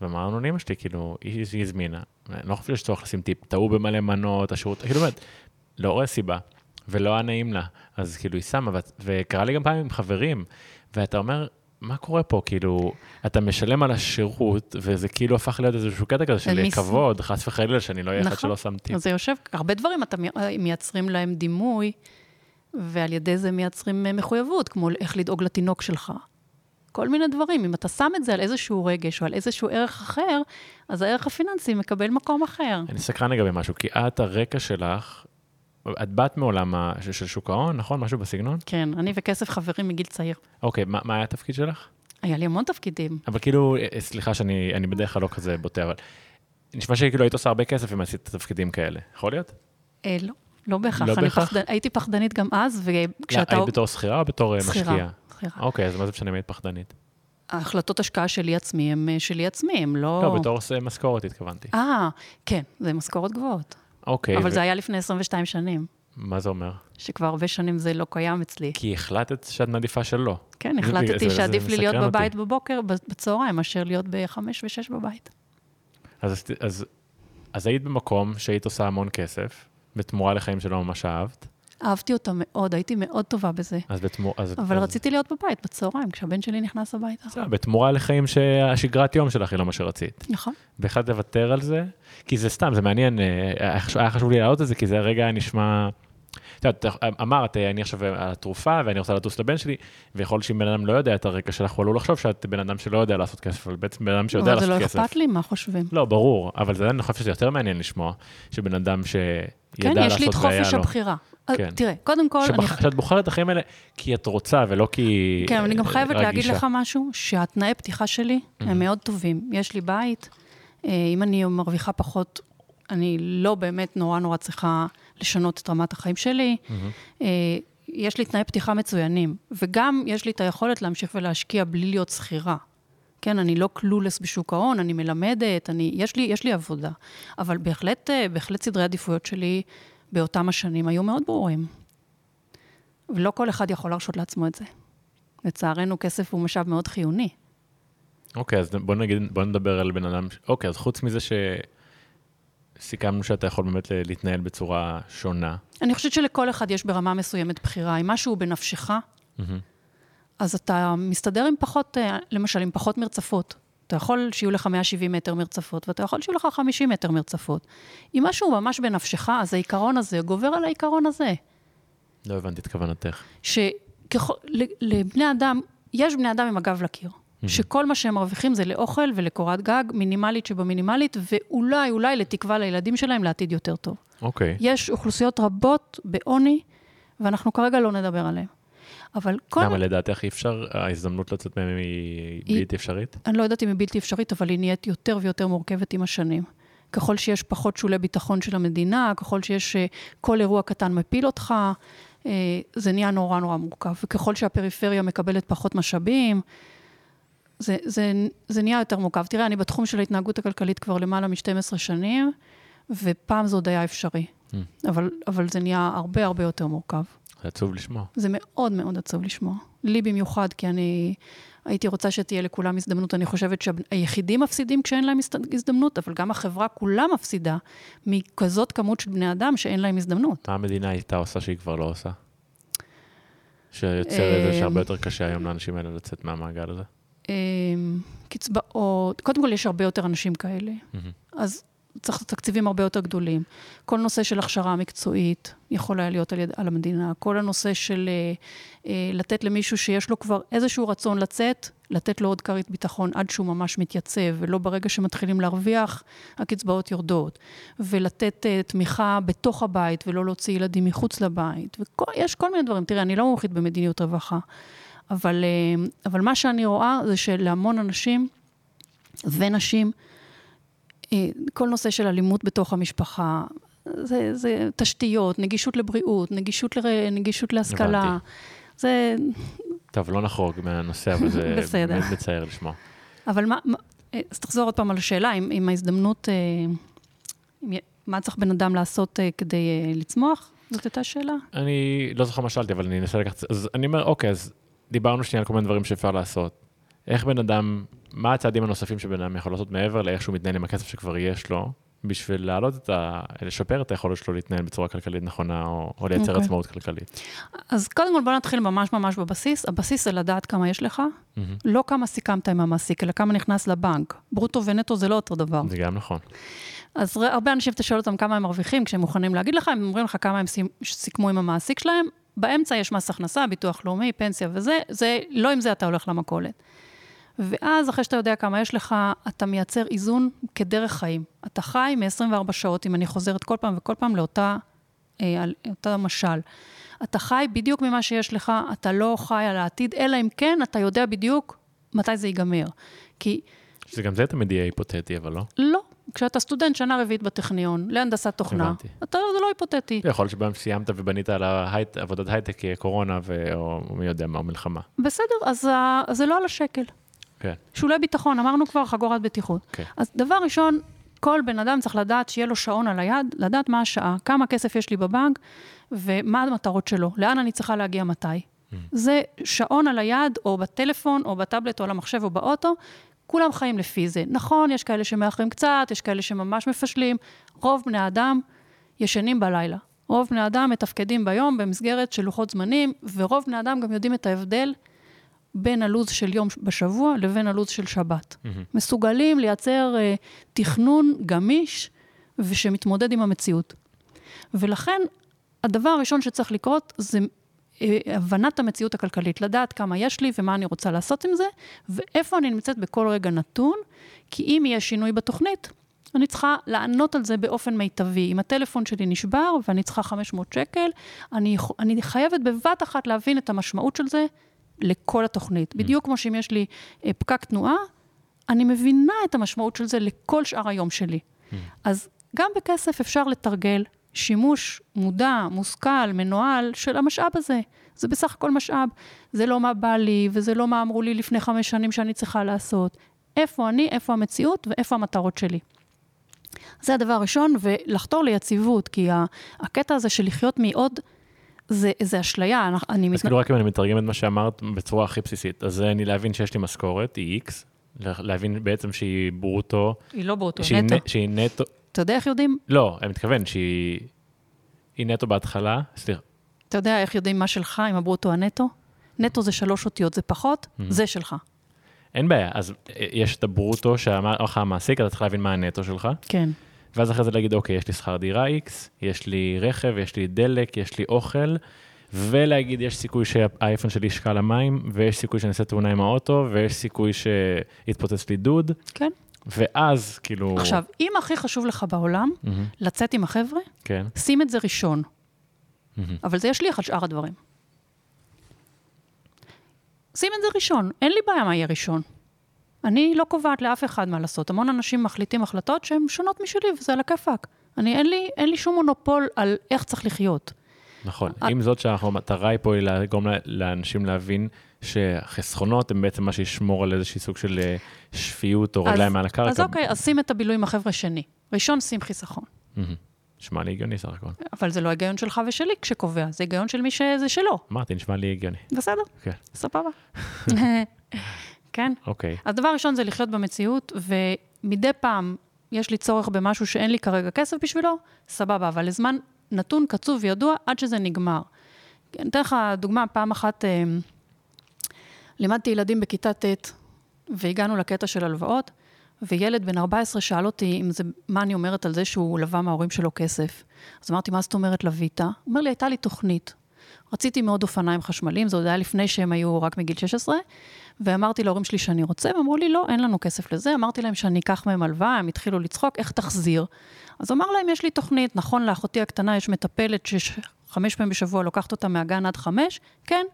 A: ואמרנו לאמא שלי, כאילו, היא, היא הזמינה. אני לא חושב שיש צורך לשים טיפ, טעו במלא מנות, השירות, כאילו באמת, לא רואה סיבה, ולא היה נעים לה. אז כאילו היא שמה, וקרה לי גם פעם עם חברים, ואתה אומר, מה קורה פה? כאילו, אתה משלם על השירות, וזה כאילו הפך להיות איזשהו קטע כזה של מיס... כבוד, חס וחלילה, שאני לא אהיה נכון. אחד שלא שמתי.
B: אז זה יושב, הרבה דברים אתה מייצרים להם דימוי, ועל ידי זה מייצרים אה, מחויבות, כמו איך לדאוג לתינוק שלך. כל מיני דברים. אם אתה שם את זה על איזשהו רגש או על איזשהו ערך אחר, אז הערך הפיננסי מקבל מקום אחר.
A: אני סקרן לגבי משהו, כי את, הרקע שלך, את באת מעולם של שוק ההון, נכון? משהו בסגנון?
B: כן, אני וכסף חברים מגיל צעיר.
A: אוקיי, מה, מה היה התפקיד שלך?
B: היה לי המון תפקידים.
A: אבל כאילו, אה, סליחה שאני בדרך כלל לא כזה בוטה, אבל נשמע שכאילו היית עושה הרבה כסף אם עשית תפקידים כאלה, יכול להיות?
B: אה, לא, לא בהכרח. לא בהכרח? פחד... הייתי פחדנית גם אז, וכשאתה...
A: לא, היית בתור שכירה או בתור אה,
B: שכירה,
A: משקיעה?
B: שכירה.
A: אוקיי, אז מה זה משנה אם היית פחדנית?
B: ההחלטות השקעה שלי עצמי הם אה, שלי עצמי, הם לא...
A: לא, בתור משכורת התכוונתי.
B: אה, כן, זה משכורות גבוהות.
A: אוקיי.
B: אבל ו... זה היה לפני 22 שנים.
A: מה זה אומר?
B: שכבר הרבה שנים זה לא קיים אצלי.
A: כי החלטת שאת מעדיפה שלא.
B: כן, החלטתי שעדיף לי להיות בבית אותי. בבוקר, בצהריים, מאשר להיות ב-5 ו-6 בבית.
A: אז, אז, אז היית במקום שהיית עושה המון כסף, בתמורה לחיים שלא ממש אהבת.
B: אהבתי אותה מאוד, הייתי מאוד טובה בזה.
A: אז בתמורה... אז,
B: אבל
A: אז...
B: רציתי להיות בבית בצהריים, כשהבן שלי נכנס הביתה.
A: זה, בתמורה לחיים שהשגרת יום שלך היא לא מה שרצית.
B: נכון.
A: והחלטת לוותר על זה, כי זה סתם, זה מעניין, אה, היה חשוב לי להעלות את זה, כי זה רגע נשמע... את יודעת, אמרת, אני עכשיו על התרופה ואני רוצה לטוס לבן שלי, ויכול להיות שאם בן אדם לא יודע את הרקע שלך, הוא עלול לחשוב שאת בן אדם שלא יודע לעשות כסף, אבל בעצם בן אדם שיודע לעשות כסף.
B: אבל זה לא אכפת לי מה חושבים.
A: לא, ברור, אבל זה, אני חושב שזה יותר מעניין לשמוע, שבן אדם שידע
B: לעשות והיה לו. כן, יש לי את חופש הבחירה. כן. תראה, קודם כל...
A: שבח... אני... שאת בוחרת את החיים האלה כי את רוצה ולא כי...
B: כן, אני גם חייבת רגישה. להגיד לך משהו, שהתנאי פתיחה שלי הם מאוד טובים. יש לי בית, אה, אם אני מרוויחה פחות, אני לא באמת נורא נורא צריכה לשנות את רמת החיים שלי. Mm-hmm. יש לי תנאי פתיחה מצוינים, וגם יש לי את היכולת להמשיך ולהשקיע בלי להיות שכירה. כן, אני לא קלולס בשוק ההון, אני מלמדת, אני, יש, לי, יש לי עבודה. אבל בהחלט, אה, בהחלט סדרי עדיפויות שלי באותם השנים היו מאוד ברורים. ולא כל אחד יכול להרשות לעצמו את זה. לצערנו, כסף הוא משאב מאוד חיוני.
A: אוקיי, אז בוא נגיד, בוא נדבר על בן אדם, אוקיי, אז חוץ מזה ש... סיכמנו שאתה יכול באמת להתנהל בצורה שונה.
B: אני חושבת שלכל אחד יש ברמה מסוימת בחירה. אם משהו בנפשך, mm-hmm. אז אתה מסתדר עם פחות, אה, למשל, עם פחות מרצפות. אתה יכול שיהיו לך 170 מטר מרצפות, ואתה יכול שיהיו לך 50 מטר מרצפות. אם משהו ממש בנפשך, אז העיקרון הזה גובר על העיקרון הזה.
A: לא הבנתי את כוונתך.
B: שלבני אדם, יש בני אדם עם הגב לקיר. Mm-hmm. שכל מה שהם מרוויחים זה לאוכל ולקורת גג, מינימלית שבמינימלית, ואולי, אולי לתקווה לילדים שלהם לעתיד יותר טוב.
A: אוקיי. Okay.
B: יש אוכלוסיות רבות בעוני, ואנחנו כרגע לא נדבר עליהן. אבל
A: כל... למה לדעתך אי אפשר, ההזדמנות לצאת מהם היא בלתי אפשרית?
B: אני לא יודעת אם היא בלתי אפשרית, אבל היא נהיית יותר ויותר מורכבת עם השנים. ככל שיש פחות שולי ביטחון של המדינה, ככל שיש אה, כל אירוע קטן מפיל אותך, אה, זה נהיה נורא נורא מורכב. וככל שהפריפריה מקבלת פחות משאבים, זה, זה, זה נהיה יותר מורכב. תראה, אני בתחום של ההתנהגות הכלכלית כבר למעלה מ-12 שנים, ופעם זה עוד היה אפשרי. Mm. אבל, אבל זה נהיה הרבה הרבה יותר מורכב.
A: זה עצוב לשמוע.
B: זה מאוד מאוד עצוב לשמוע. לי במיוחד, כי אני הייתי רוצה שתהיה לכולם הזדמנות. אני חושבת שהיחידים מפסידים כשאין להם הזדמנות, אבל גם החברה כולה מפסידה מכזאת כמות של בני אדם שאין להם הזדמנות.
A: מה המדינה הייתה עושה שהיא כבר לא עושה? שיוצר את זה
B: אה,
A: שהרבה יותר קשה היום לאנשים האלה לצאת מהמעגל הזה.
B: אה, קצבאות, קודם כל יש הרבה יותר אנשים כאלה. אז צריך תקציבים הרבה יותר גדולים. כל נושא של הכשרה מקצועית יכול היה להיות על, יד, על המדינה. כל הנושא של אה, אה, לתת למישהו שיש לו כבר איזשהו רצון לצאת, לתת לו עוד כרית ביטחון עד שהוא ממש מתייצב, ולא ברגע שמתחילים להרוויח, הקצבאות יורדות. ולתת אה, תמיכה בתוך הבית, ולא להוציא ילדים מחוץ לבית. ויש כל מיני דברים. תראה, אני לא מומחית במדיניות רווחה, אבל, אה, אבל מה שאני רואה זה שלהמון אנשים ונשים, כל נושא של אלימות בתוך המשפחה, זה, זה תשתיות, נגישות לבריאות, נגישות, ל, נגישות להשכלה. הבנתי. זה...
A: טוב, לא נחרוג מהנושא, אבל זה באמת מצער לשמוע.
B: אבל מה, מה, אה, אז תחזור עוד פעם על השאלה, אם, אם ההזדמנות, אה, אם, מה צריך בן אדם לעשות כדי לצמוח? זאת הייתה שאלה?
A: אני לא זוכר מה שאלתי, אבל אני אנסה לקחת... אז אני אומר, אוקיי, אז דיברנו שנייה על כל מיני דברים שאפשר לעשות. איך בן אדם, מה הצעדים הנוספים שבן אדם יכול לעשות מעבר לאיך שהוא מתנהל עם הכסף שכבר יש לו, בשביל להעלות את ה... לשפר את היכולת שלו להתנהל בצורה כלכלית נכונה, או, או לייצר okay. אוקיי. עצמאות כלכלית.
B: אז קודם כל בוא נתחיל ממש ממש בבסיס. הבסיס זה לדעת כמה יש לך, mm-hmm. לא כמה סיכמת עם המעסיק, אלא כמה נכנס לבנק. ברוטו ונטו זה לא אותו דבר.
A: זה גם נכון.
B: אז הרבה אנשים, אתה שואל אותם כמה הם מרוויחים, כשהם מוכנים להגיד לך, הם אומרים לך כמה הם סיכמו עם המעסיק שלהם. באמצע יש מס הכנסה, ביטוח לאומי, פנסיה וזה, זה, לא עם זה אתה הולך למכולת. ואז, אחרי שאתה יודע כמה יש לך, אתה מייצר איזון כדרך חיים. אתה חי מ-24 שעות, אם אני חוזרת כל פעם וכל פעם לאותה אה, אותה משל. אתה חי בדיוק ממה שיש לך, אתה לא חי על העתיד, אלא אם כן אתה יודע בדיוק מתי זה ייגמר. כי...
A: שגם זה תמיד יהיה היפותטי, אבל לא?
B: לא. כשאתה סטודנט שנה רביעית בטכניון, להנדסת תוכנה, הבנתי. אתה, זה לא היפותטי.
A: יכול להיות שבהם סיימת ובנית על ההייט, עבודת הייטק קורונה, ו... או מי יודע מה, או מלחמה.
B: בסדר, אז, אז זה לא על השקל.
A: כן.
B: שולי ביטחון, אמרנו כבר, חגורת בטיחות.
A: כן.
B: אז דבר ראשון, כל בן אדם צריך לדעת שיהיה לו שעון על היד, לדעת מה השעה, כמה כסף יש לי בבנק ומה המטרות שלו, לאן אני צריכה להגיע מתי. Mm. זה שעון על היד, או בטלפון, או בטאבלט, או על המחשב, או באוטו, כולם חיים לפי זה. נכון, יש כאלה שמאחרים קצת, יש כאלה שממש מפשלים, רוב בני האדם ישנים בלילה. רוב בני אדם מתפקדים ביום במסגרת של לוחות זמנים, ורוב בני אדם גם יודעים את ההבדל בין הלו"ז של יום בשבוע לבין הלו"ז של שבת. Mm-hmm. מסוגלים לייצר uh, תכנון גמיש ושמתמודד עם המציאות. ולכן, הדבר הראשון שצריך לקרות זה uh, הבנת המציאות הכלכלית, לדעת כמה יש לי ומה אני רוצה לעשות עם זה, ואיפה אני נמצאת בכל רגע נתון, כי אם יהיה שינוי בתוכנית, אני צריכה לענות על זה באופן מיטבי. אם הטלפון שלי נשבר ואני צריכה 500 שקל, אני, אני חייבת בבת אחת להבין את המשמעות של זה, לכל התוכנית. Mm. בדיוק כמו שאם יש לי אה, פקק תנועה, אני מבינה את המשמעות של זה לכל שאר היום שלי. Mm. אז גם בכסף אפשר לתרגל שימוש מודע, מושכל, מנוהל של המשאב הזה. זה בסך הכל משאב. זה לא מה בא לי, וזה לא מה אמרו לי לפני חמש שנים שאני צריכה לעשות. איפה אני, איפה המציאות ואיפה המטרות שלי. זה הדבר הראשון, ולחתור ליציבות, כי הקטע הזה של לחיות מעוד זה, זה אשליה, אני...
A: אז כאילו רק אם אני מתרגם את מה שאמרת בצורה הכי בסיסית, אז אני להבין שיש לי משכורת, היא X, להבין בעצם שהיא ברוטו.
B: היא לא ברוטו, שהיא נטו.
A: נ, שהיא נטו.
B: אתה יודע איך יודעים?
A: לא, אני מתכוון שהיא נטו בהתחלה, סליחה.
B: אתה יודע איך יודעים מה שלך עם הברוטו הנטו? נטו זה שלוש אותיות, זה פחות, mm-hmm. זה שלך.
A: אין בעיה, אז אה, יש את הברוטו שאמר לך המעסיק, אתה צריך להבין מה הנטו שלך.
B: כן.
A: ואז אחרי זה להגיד, אוקיי, יש לי שכר דירה X, יש לי רכב, יש לי דלק, יש לי אוכל, ולהגיד, יש סיכוי שהאייפון שלי ישקע למים, ויש סיכוי שאני אעשה תאונה עם האוטו, ויש סיכוי שיתפוצץ לי דוד.
B: כן.
A: ואז, כאילו...
B: עכשיו, אם הכי חשוב לך בעולם, mm-hmm. לצאת עם החבר'ה,
A: כן.
B: שים את זה ראשון. Mm-hmm. אבל זה ישליך על שאר הדברים. שים את זה ראשון, אין לי בעיה מה יהיה ראשון. אני לא קובעת לאף אחד מה לעשות. המון אנשים מחליטים החלטות שהן שונות משלי, וזה על הכיפאק. אני, אין לי, אין לי שום מונופול על איך צריך לחיות.
A: נכון. את... עם זאת שהמטרה היא פה היא לגרום לאנשים להבין שהחסכונות הם בעצם מה שישמור על איזשהי סוג של אה, שפיות או רגליים מעל הקרקע.
B: אז אוקיי, אז שים את הבילוי עם החבר'ה שני. ראשון, שים חיסכון.
A: נשמע לי הגיוני סך הכל.
B: אבל זה לא היגיון שלך ושלי כשקובע, זה היגיון של מי שזה שלו.
A: אמרתי, נשמע לי הגיוני.
B: בסדר,
A: כן.
B: סבבה. כן.
A: אוקיי.
B: אז דבר ראשון זה לחיות במציאות, ומדי פעם יש לי צורך במשהו שאין לי כרגע כסף בשבילו, סבבה, אבל לזמן נתון, קצוב וידוע, עד שזה נגמר. אני אתן לך דוגמה, פעם אחת אה, לימדתי ילדים בכיתה ט', והגענו לקטע של הלוואות, וילד בן 14 שאל אותי אם זה, מה אני אומרת על זה שהוא לווה מההורים שלו כסף. אז אמרתי, מה זאת אומרת לווית? הוא אומר לי, הייתה לי תוכנית. רציתי מאוד אופניים חשמליים, זה עוד היה לפני שהם היו רק מגיל 16, ואמרתי להורים שלי שאני רוצה, ואמרו לי, לא, אין לנו כסף לזה. אמרתי להם שאני אקח מהם הלוואה, הם התחילו לצחוק, איך תחזיר? אז אמר להם, יש לי תוכנית, נכון, לאחותי הקטנה יש מטפלת שחמש פעמים בשבוע לוקחת אותה מהגן עד חמש, כן.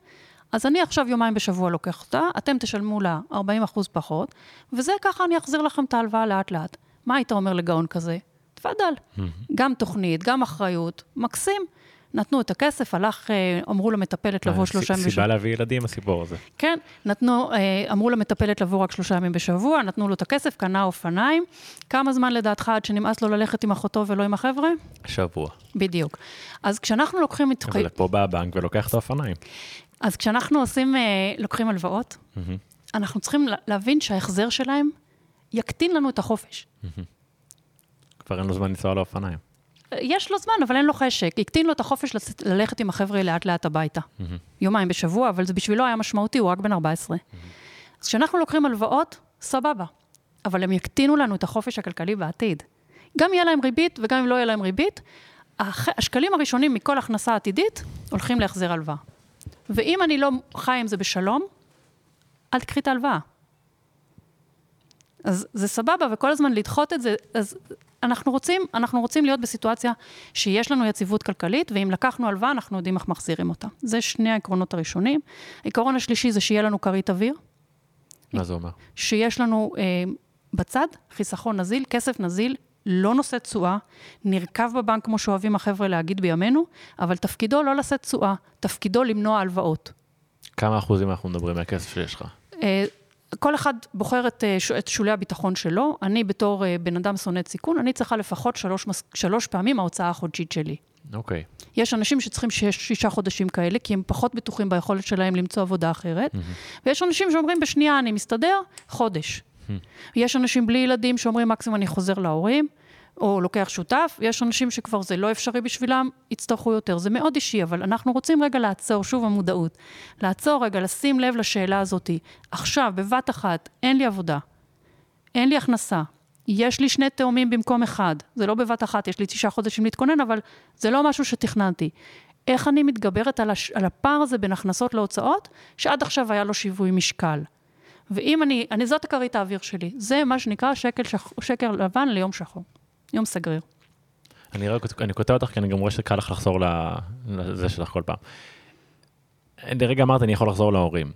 B: אז אני עכשיו יומיים בשבוע לוקח אותה, אתם תשלמו לה 40 אחוז פחות, וזה ככה אני אחזיר לכם את ההלוואה לאט-לאט. מה היית אומר לגאון כזה? תפאדל. גם תוכנית, גם אחריות, מקסים. נתנו את הכסף, הלך, אה, אמרו למטפלת לבוא
A: אה,
B: שלושה ימים
A: סיבה
B: בשבוע.
A: להביא ילדים, הסיפור הזה.
B: כן, נתנו, אה, אמרו למטפלת לבוא רק שלושה ימים בשבוע, נתנו לו את הכסף, קנה אופניים. כמה זמן לדעתך עד שנמאס לו ללכת עם אחותו ולא עם החבר'ה?
A: שבוע.
B: בדיוק. אז כשאנחנו לוקחים... את-
A: אבל פה בא הבנק ולוקח את האופניים.
B: אז כשאנחנו עושים, לוקחים הלוואות. אנחנו צריכים לה- להבין שההחזר שלהם יקטין לנו את החופש.
A: כבר אין לו זמן לנסוע לאופניים.
B: יש לו זמן, אבל אין לו חשק. הקטין לו את החופש ללכת עם החבר'ה לאט-לאט הביתה. יומיים בשבוע, אבל זה בשבילו היה משמעותי, הוא רק בן 14. אז כשאנחנו לוקחים הלוואות, סבבה. אבל הם יקטינו לנו את החופש הכלכלי בעתיד. גם יהיה להם ריבית וגם אם לא יהיה להם ריבית, הח- השקלים הראשונים מכל הכנסה עתידית הולכים להחזר הלוואה. ואם אני לא חי עם זה בשלום, אל תקחי את ההלוואה. אז זה סבבה, וכל הזמן לדחות את זה, אז אנחנו רוצים, אנחנו רוצים להיות בסיטואציה שיש לנו יציבות כלכלית, ואם לקחנו הלוואה, אנחנו יודעים איך מחזירים אותה. זה שני העקרונות הראשונים. העיקרון השלישי זה שיהיה לנו כרית אוויר,
A: מה זה אומר?
B: שיש לנו אה, בצד חיסכון נזיל, כסף נזיל, לא נושא תשואה, נרכב בבנק, כמו שאוהבים החבר'ה להגיד בימינו, אבל תפקידו לא לשאת תשואה, תפקידו למנוע הלוואות.
A: כמה אחוזים אנחנו מדברים מהכסף שיש לך?
B: אה, כל אחד בוחר את, אה, את שולי הביטחון שלו. אני בתור אה, בן אדם שונא סיכון, אני צריכה לפחות שלוש, שלוש פעמים ההוצאה החודשית שלי.
A: אוקיי.
B: יש אנשים שצריכים שיש שישה חודשים כאלה, כי הם פחות בטוחים ביכולת שלהם למצוא עבודה אחרת, ויש אנשים שאומרים, בשנייה אני מסתדר, חודש. יש אנשים בלי ילדים שאומרים, מקסימום אני חוזר להורים, או לוקח שותף, ויש אנשים שכבר זה לא אפשרי בשבילם, יצטרכו יותר. זה מאוד אישי, אבל אנחנו רוצים רגע לעצור, שוב המודעות, לעצור רגע, לשים לב לשאלה הזאת. עכשיו, בבת אחת, אין לי עבודה, אין לי הכנסה, יש לי שני תאומים במקום אחד. זה לא בבת אחת, יש לי תשעה חודשים להתכונן, אבל זה לא משהו שתכננתי. איך אני מתגברת על, הש... על הפער הזה בין הכנסות להוצאות, שעד עכשיו היה לו שיווי משקל. ואם אני, אני זאת הכרית האוויר שלי, זה מה שנקרא שקל, שח... שקר לבן ליום שחור. יום סגריר.
A: אני רק, אני קוטע אותך כי אני גם רואה שקל לך לחזור לזה שלך כל פעם. לרגע אמרת, אני יכול לחזור להורים.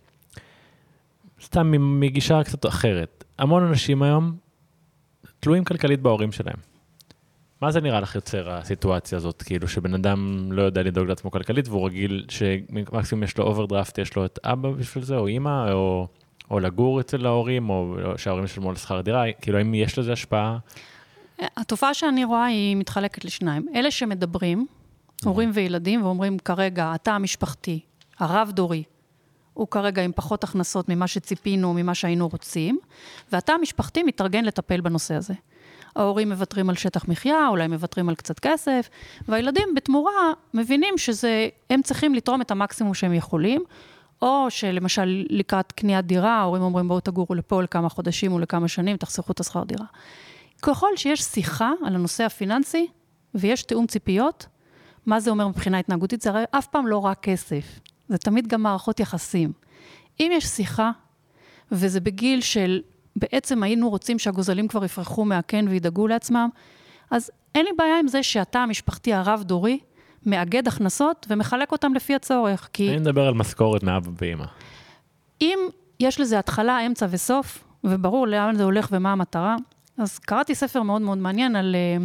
A: סתם מגישה קצת אחרת. המון אנשים היום תלויים כלכלית בהורים שלהם. מה זה נראה לך יוצר הסיטואציה הזאת, כאילו שבן אדם לא יודע לדאוג לעצמו כלכלית והוא רגיל שמקסימום יש לו overdraft, יש לו את אבא בשביל זה, או אימא, או, או לגור אצל ההורים, או שההורים ישלמו על שכר דירה, כאילו האם יש לזה השפעה?
B: התופעה שאני רואה היא מתחלקת לשניים. אלה שמדברים, הורים וילדים, ואומרים כרגע, התא המשפחתי, הרב-דורי, הוא כרגע עם פחות הכנסות ממה שציפינו, ממה שהיינו רוצים, והתא המשפחתי מתארגן לטפל בנושא הזה. ההורים מוותרים על שטח מחיה, אולי מוותרים על קצת כסף, והילדים בתמורה מבינים שזה, הם צריכים לתרום את המקסימום שהם יכולים, או שלמשל לקראת קניית דירה, ההורים אומרים בואו תגורו לפה לכמה חודשים או לכמה שנים, תחסכו את השכר דירה. ככל שיש שיחה על הנושא הפיננסי ויש תיאום ציפיות, מה זה אומר מבחינה התנהגותית? זה הרי אף פעם לא רק כסף, זה תמיד גם מערכות יחסים. אם יש שיחה, וזה בגיל של בעצם היינו רוצים שהגוזלים כבר יפרחו מהקן וידאגו לעצמם, אז אין לי בעיה עם זה שהתא המשפחתי הרב-דורי מאגד הכנסות ומחלק אותם לפי הצורך. כי
A: אני מדבר על משכורת מאבא ואמא.
B: אם יש לזה התחלה, אמצע וסוף, וברור לאן זה הולך ומה המטרה, אז קראתי ספר מאוד מאוד מעניין על, אה,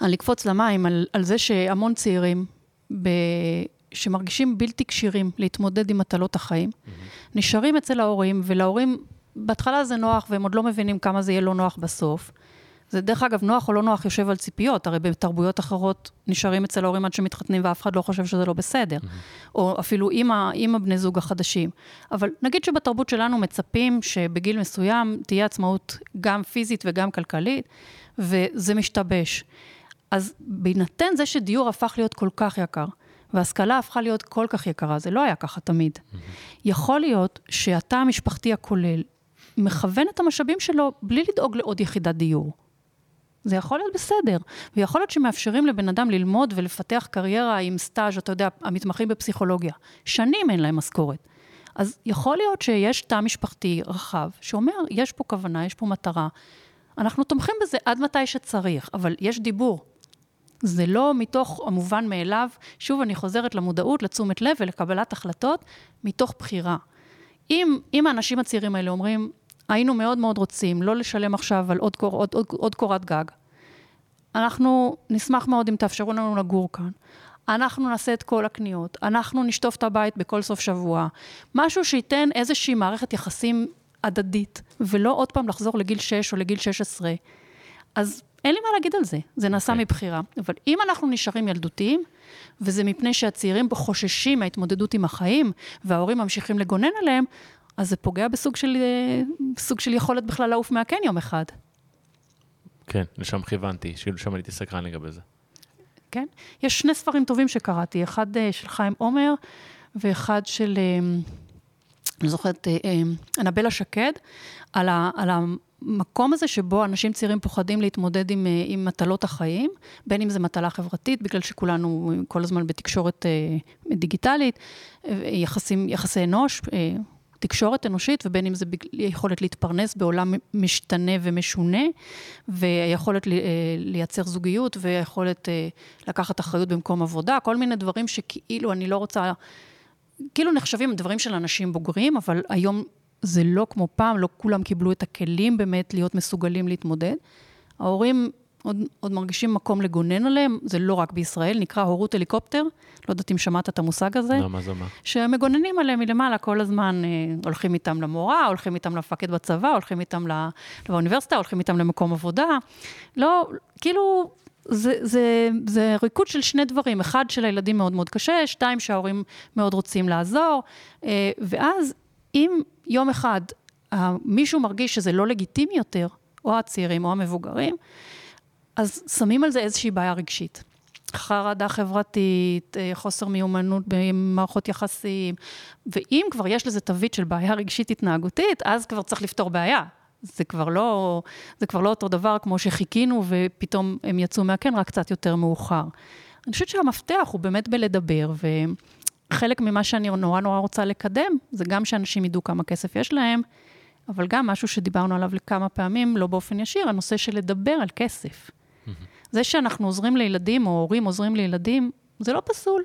B: על לקפוץ למים, על, על זה שהמון צעירים ב, שמרגישים בלתי כשירים להתמודד עם מטלות החיים, mm-hmm. נשארים אצל ההורים, ולהורים, בהתחלה זה נוח והם עוד לא מבינים כמה זה יהיה לא נוח בסוף, זה דרך אגב, נוח או לא נוח יושב על ציפיות, הרי בתרבויות אחרות נשארים אצל ההורים עד שמתחתנים ואף אחד לא חושב שזה לא בסדר. Mm-hmm. או אפילו עם, ה, עם הבני זוג החדשים. אבל נגיד שבתרבות שלנו מצפים שבגיל מסוים תהיה עצמאות גם פיזית וגם כלכלית, וזה משתבש. אז בהינתן זה שדיור הפך להיות כל כך יקר, והשכלה הפכה להיות כל כך יקרה, זה לא היה ככה תמיד. Mm-hmm. יכול להיות שהתא המשפחתי הכולל מכוון את המשאבים שלו בלי לדאוג לעוד יחידת דיור. זה יכול להיות בסדר, ויכול להיות שמאפשרים לבן אדם ללמוד ולפתח קריירה עם סטאז', אתה יודע, המתמחים בפסיכולוגיה. שנים אין להם משכורת. אז יכול להיות שיש תא משפחתי רחב, שאומר, יש פה כוונה, יש פה מטרה. אנחנו תומכים בזה עד מתי שצריך, אבל יש דיבור. זה לא מתוך המובן מאליו, שוב, אני חוזרת למודעות, לתשומת לב ולקבלת החלטות, מתוך בחירה. אם, אם האנשים הצעירים האלה אומרים, היינו מאוד מאוד רוצים לא לשלם עכשיו על עוד, קור, עוד, עוד, עוד קורת גג, אנחנו נשמח מאוד אם תאפשרו לנו לגור כאן. אנחנו נעשה את כל הקניות, אנחנו נשטוף את הבית בכל סוף שבוע. משהו שייתן איזושהי מערכת יחסים הדדית, ולא עוד פעם לחזור לגיל 6 או לגיל 16. אז אין לי מה להגיד על זה, זה נעשה okay. אוקיי. מבחירה. אבל אם אנחנו נשארים ילדותיים, וזה מפני שהצעירים חוששים מההתמודדות עם החיים, וההורים ממשיכים לגונן עליהם, אז זה פוגע בסוג של, בסוג של יכולת בכלל לעוף מהקן יום אחד.
A: כן, לשם כיוונתי, שם הייתי סקרן לגבי זה.
B: כן? יש שני ספרים טובים שקראתי, אחד אה, של חיים עומר ואחד של, אה, אני זוכרת, אה, אנבלה שקד, על, ה, על המקום הזה שבו אנשים צעירים פוחדים להתמודד עם, עם מטלות החיים, בין אם זה מטלה חברתית, בגלל שכולנו כל הזמן בתקשורת דיגיטלית, יחסים, יחסי אנוש, תקשורת אנושית, ובין אם זה יכולת להתפרנס בעולם משתנה ומשונה, ויכולת אה, לייצר זוגיות, ויכולת אה, לקחת אחריות במקום עבודה, כל מיני דברים שכאילו אני לא רוצה, כאילו נחשבים דברים של אנשים בוגרים, אבל היום זה לא כמו פעם, לא כולם קיבלו את הכלים באמת להיות מסוגלים להתמודד. ההורים עוד, עוד מרגישים מקום לגונן עליהם, זה לא רק בישראל, נקרא הורות הליקופטר, לא יודעת אם שמעת את המושג הזה.
A: לא, מה זה אומר?
B: שמגוננים עליהם מלמעלה כל הזמן, אה, הולכים איתם למורה, הולכים איתם למפקד בצבא, הולכים איתם לאוניברסיטה, הולכים איתם למקום עבודה. לא, כאילו, זה, זה, זה ריקוד של שני דברים, אחד שלילדים מאוד מאוד קשה, שתיים שההורים מאוד רוצים לעזור, אה, ואז אם יום אחד אה, מישהו מרגיש שזה לא לגיטימי יותר, או הצעירים או המבוגרים, אז שמים על זה איזושהי בעיה רגשית. חרדה חברתית, אה, חוסר מיומנות במערכות יחסים, ואם כבר יש לזה תווית של בעיה רגשית התנהגותית, אז כבר צריך לפתור בעיה. זה כבר לא, זה כבר לא אותו דבר כמו שחיכינו ופתאום הם יצאו מהקן רק קצת יותר מאוחר. אני חושבת שהמפתח הוא באמת בלדבר, וחלק ממה שאני נורא נורא רוצה לקדם, זה גם שאנשים ידעו כמה כסף יש להם, אבל גם משהו שדיברנו עליו לכמה פעמים, לא באופן ישיר, הנושא של לדבר על כסף. זה שאנחנו עוזרים לילדים, או הורים עוזרים לילדים, זה לא פסול.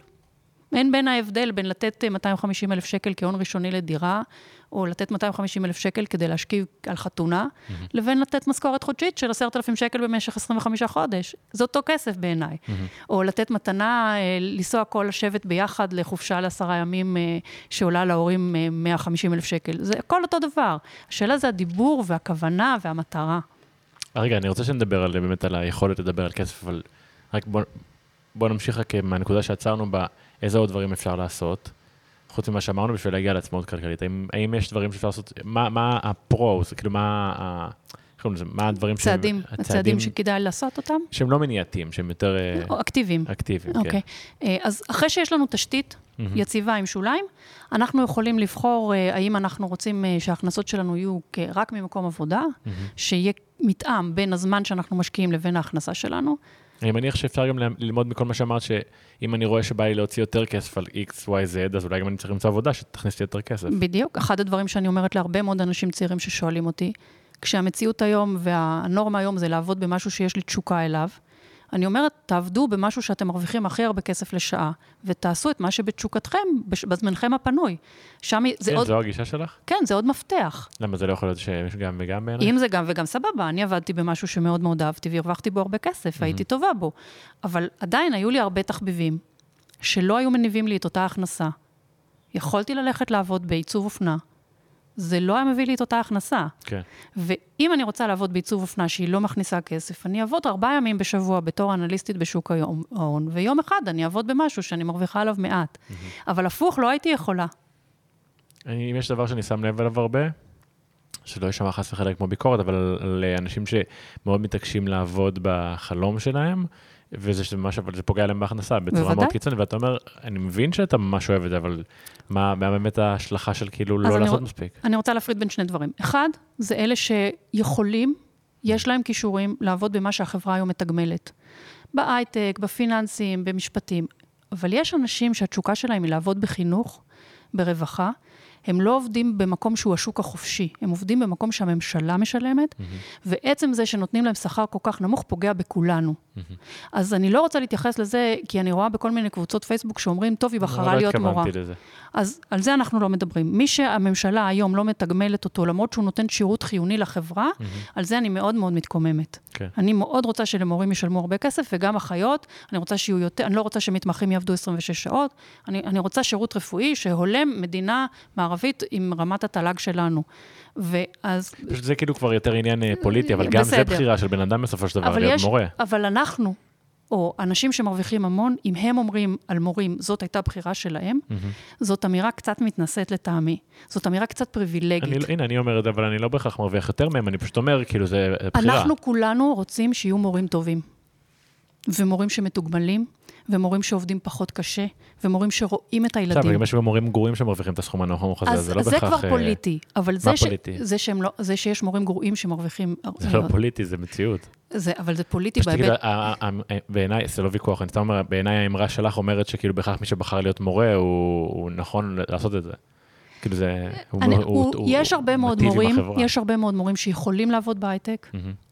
B: אין בין ההבדל בין לתת 250 אלף שקל כהון ראשוני לדירה, או לתת 250 אלף שקל כדי להשקיע על חתונה, mm-hmm. לבין לתת משכורת חודשית של 10,000 שקל במשך 25 חודש. זה אותו כסף בעיניי. Mm-hmm. או לתת מתנה, אה, לנסוע כל השבט ביחד לחופשה לעשרה ימים, אה, שעולה להורים 150 אה, אלף שקל. זה הכל אותו דבר. השאלה זה הדיבור והכוונה והמטרה.
A: רגע, אני רוצה שנדבר על, באמת על היכולת לדבר על כסף, אבל רק בוא, בוא נמשיך רק מהנקודה שעצרנו בה, איזה עוד דברים אפשר לעשות, חוץ ממה שאמרנו, בשביל להגיע לעצמאות כלכלית. האם, האם יש דברים שאפשר לעשות, מה, מה הפרו, כאילו מה, קוראים לזה, מה הדברים
B: שהם... הצעדים, הצעדים שכדאי לעשות אותם?
A: שהם לא מניעתיים, שהם יותר...
B: או אקטיביים.
A: אקטיביים, okay. כן.
B: אוקיי. אז אחרי שיש לנו תשתית. יציבה עם שוליים, אנחנו יכולים לבחור אה, האם אנחנו רוצים שההכנסות שלנו יהיו רק ממקום עבודה. שיהיה מתאם בין הזמן שאנחנו משקיעים לבין ההכנסה שלנו.
A: אני מניח שאפשר גם ללמוד מכל מה שאמרת, שאם אני רואה שבא לי להוציא יותר כסף על X, Y, Z, אז אולי גם אני צריך למצוא עבודה שתכניס לי יותר כסף.
B: בדיוק. אחד הדברים שאני אומרת להרבה מאוד אנשים צעירים ששואלים אותי, כשהמציאות היום והנורמה היום זה לעבוד במשהו שיש לי תשוקה אליו, אני אומרת, תעבדו במשהו שאתם מרוויחים הכי הרבה כסף לשעה, ותעשו את מה שבתשוקתכם, בזמנכם הפנוי. שם
A: זה כן, עוד... זו הגישה שלך?
B: כן, זה עוד מפתח.
A: למה זה לא יכול להיות שיש גם וגם בעיניי?
B: אם זה גם וגם, סבבה. אני עבדתי במשהו שמאוד מאוד אהבתי והרווחתי בו הרבה כסף, mm-hmm. הייתי טובה בו. אבל עדיין היו לי הרבה תחביבים שלא היו מניבים לי את אותה הכנסה. יכולתי ללכת לעבוד בעיצוב אופנה, זה לא היה מביא לי את אותה הכנסה.
A: כן.
B: ואם אני רוצה לעבוד בעיצוב אופנה שהיא לא מכניסה כסף, אני אעבוד ארבעה ימים בשבוע בתור אנליסטית בשוק ההון, ויום אחד אני אעבוד במשהו שאני מרוויחה עליו מעט. אבל הפוך, לא הייתי יכולה.
A: אני, אם יש דבר שאני שם לב אליו הרבה, שלא יישמע חס וחלילה כמו ביקורת, אבל על, על אנשים שמאוד מתעקשים לעבוד בחלום שלהם, וזה ממש, אבל זה פוגע להם בהכנסה בצורה
B: בוודאי.
A: מאוד קיצונית, ואתה אומר, אני מבין שאתה ממש אוהב את זה, אבל מה, מה באמת ההשלכה של כאילו לא לעשות
B: רוצ-
A: מספיק?
B: אני רוצה להפריד בין שני דברים. אחד, זה אלה שיכולים, יש להם כישורים לעבוד במה שהחברה היום מתגמלת. בהייטק, בפיננסים, במשפטים. אבל יש אנשים שהתשוקה שלהם היא לעבוד בחינוך, ברווחה. הם לא עובדים במקום שהוא השוק החופשי, הם עובדים במקום שהממשלה משלמת, ועצם זה שנותנים להם שכר כל כך נמוך פוגע בכולנו. אז אני לא רוצה להתייחס לזה, כי אני רואה בכל מיני קבוצות פייסבוק שאומרים, טוב, היא בחרה
A: לא
B: להיות מורה.
A: לזה.
B: אז על זה אנחנו לא מדברים. מי שהממשלה היום לא מתגמלת אותו, למרות שהוא נותן שירות חיוני לחברה, על זה אני מאוד מאוד מתקוממת.
A: כן.
B: אני מאוד רוצה שלמורים ישלמו הרבה כסף, וגם אחיות, אני רוצה שיהיו יותר, אני לא רוצה שמתמחים יעבדו 26 שעות, אני, אני רוצה שירות רפואי שהולם מדינה מערבית עם רמת התל"ג שלנו. ואז...
A: פשוט זה כאילו כבר יותר עניין אה, פוליטי, אבל גם זה
B: בסדר.
A: בחירה של בן אדם בסופו של דבר, להיות
B: יש,
A: מורה.
B: אבל אנחנו, או אנשים שמרוויחים המון, אם הם אומרים על מורים, זאת הייתה בחירה שלהם, זאת אמירה קצת מתנשאת לטעמי. זאת אמירה קצת פריבילגית.
A: אני, לא- הנה, אני אומר את זה, אבל אני לא בהכרח מרוויח יותר מהם, אני פשוט אומר, כאילו, זה זה בחירה.
B: אנחנו כולנו רוצים שיהיו מורים טובים. ומורים שמתוגמלים, ומורים שעובדים פחות קשה, ומורים שרואים את
A: עכשיו,
B: הילדים.
A: אם יש מורים גרועים שמרוויחים את הסכום הנמוך הזה,
B: אז
A: זה לא
B: זה
A: בהכרח...
B: כבר
A: אה,
B: פוליטי, אבל זה,
A: מה
B: ש...
A: פוליטי?
B: זה, שהם לא, זה שיש מורים גרועים שמרוויחים...
A: זה לא פוליטי, זה מציאות.
B: זה, אבל זה פוליטי בהיבט...
A: בעיניי, זה לא ויכוח, אני סתם אומר, בעיניי האמרה שלך אומרת שכאילו בהכרח מי שבחר להיות מורה, הוא נכון לעשות את זה. כאילו זה... הוא-
B: אני,
A: הוא-
B: הוא,
A: הוא-
B: יש
A: הוא
B: הרבה מאוד מורים. יש הרבה מאוד מורים שיכולים לעבוד בהייטק.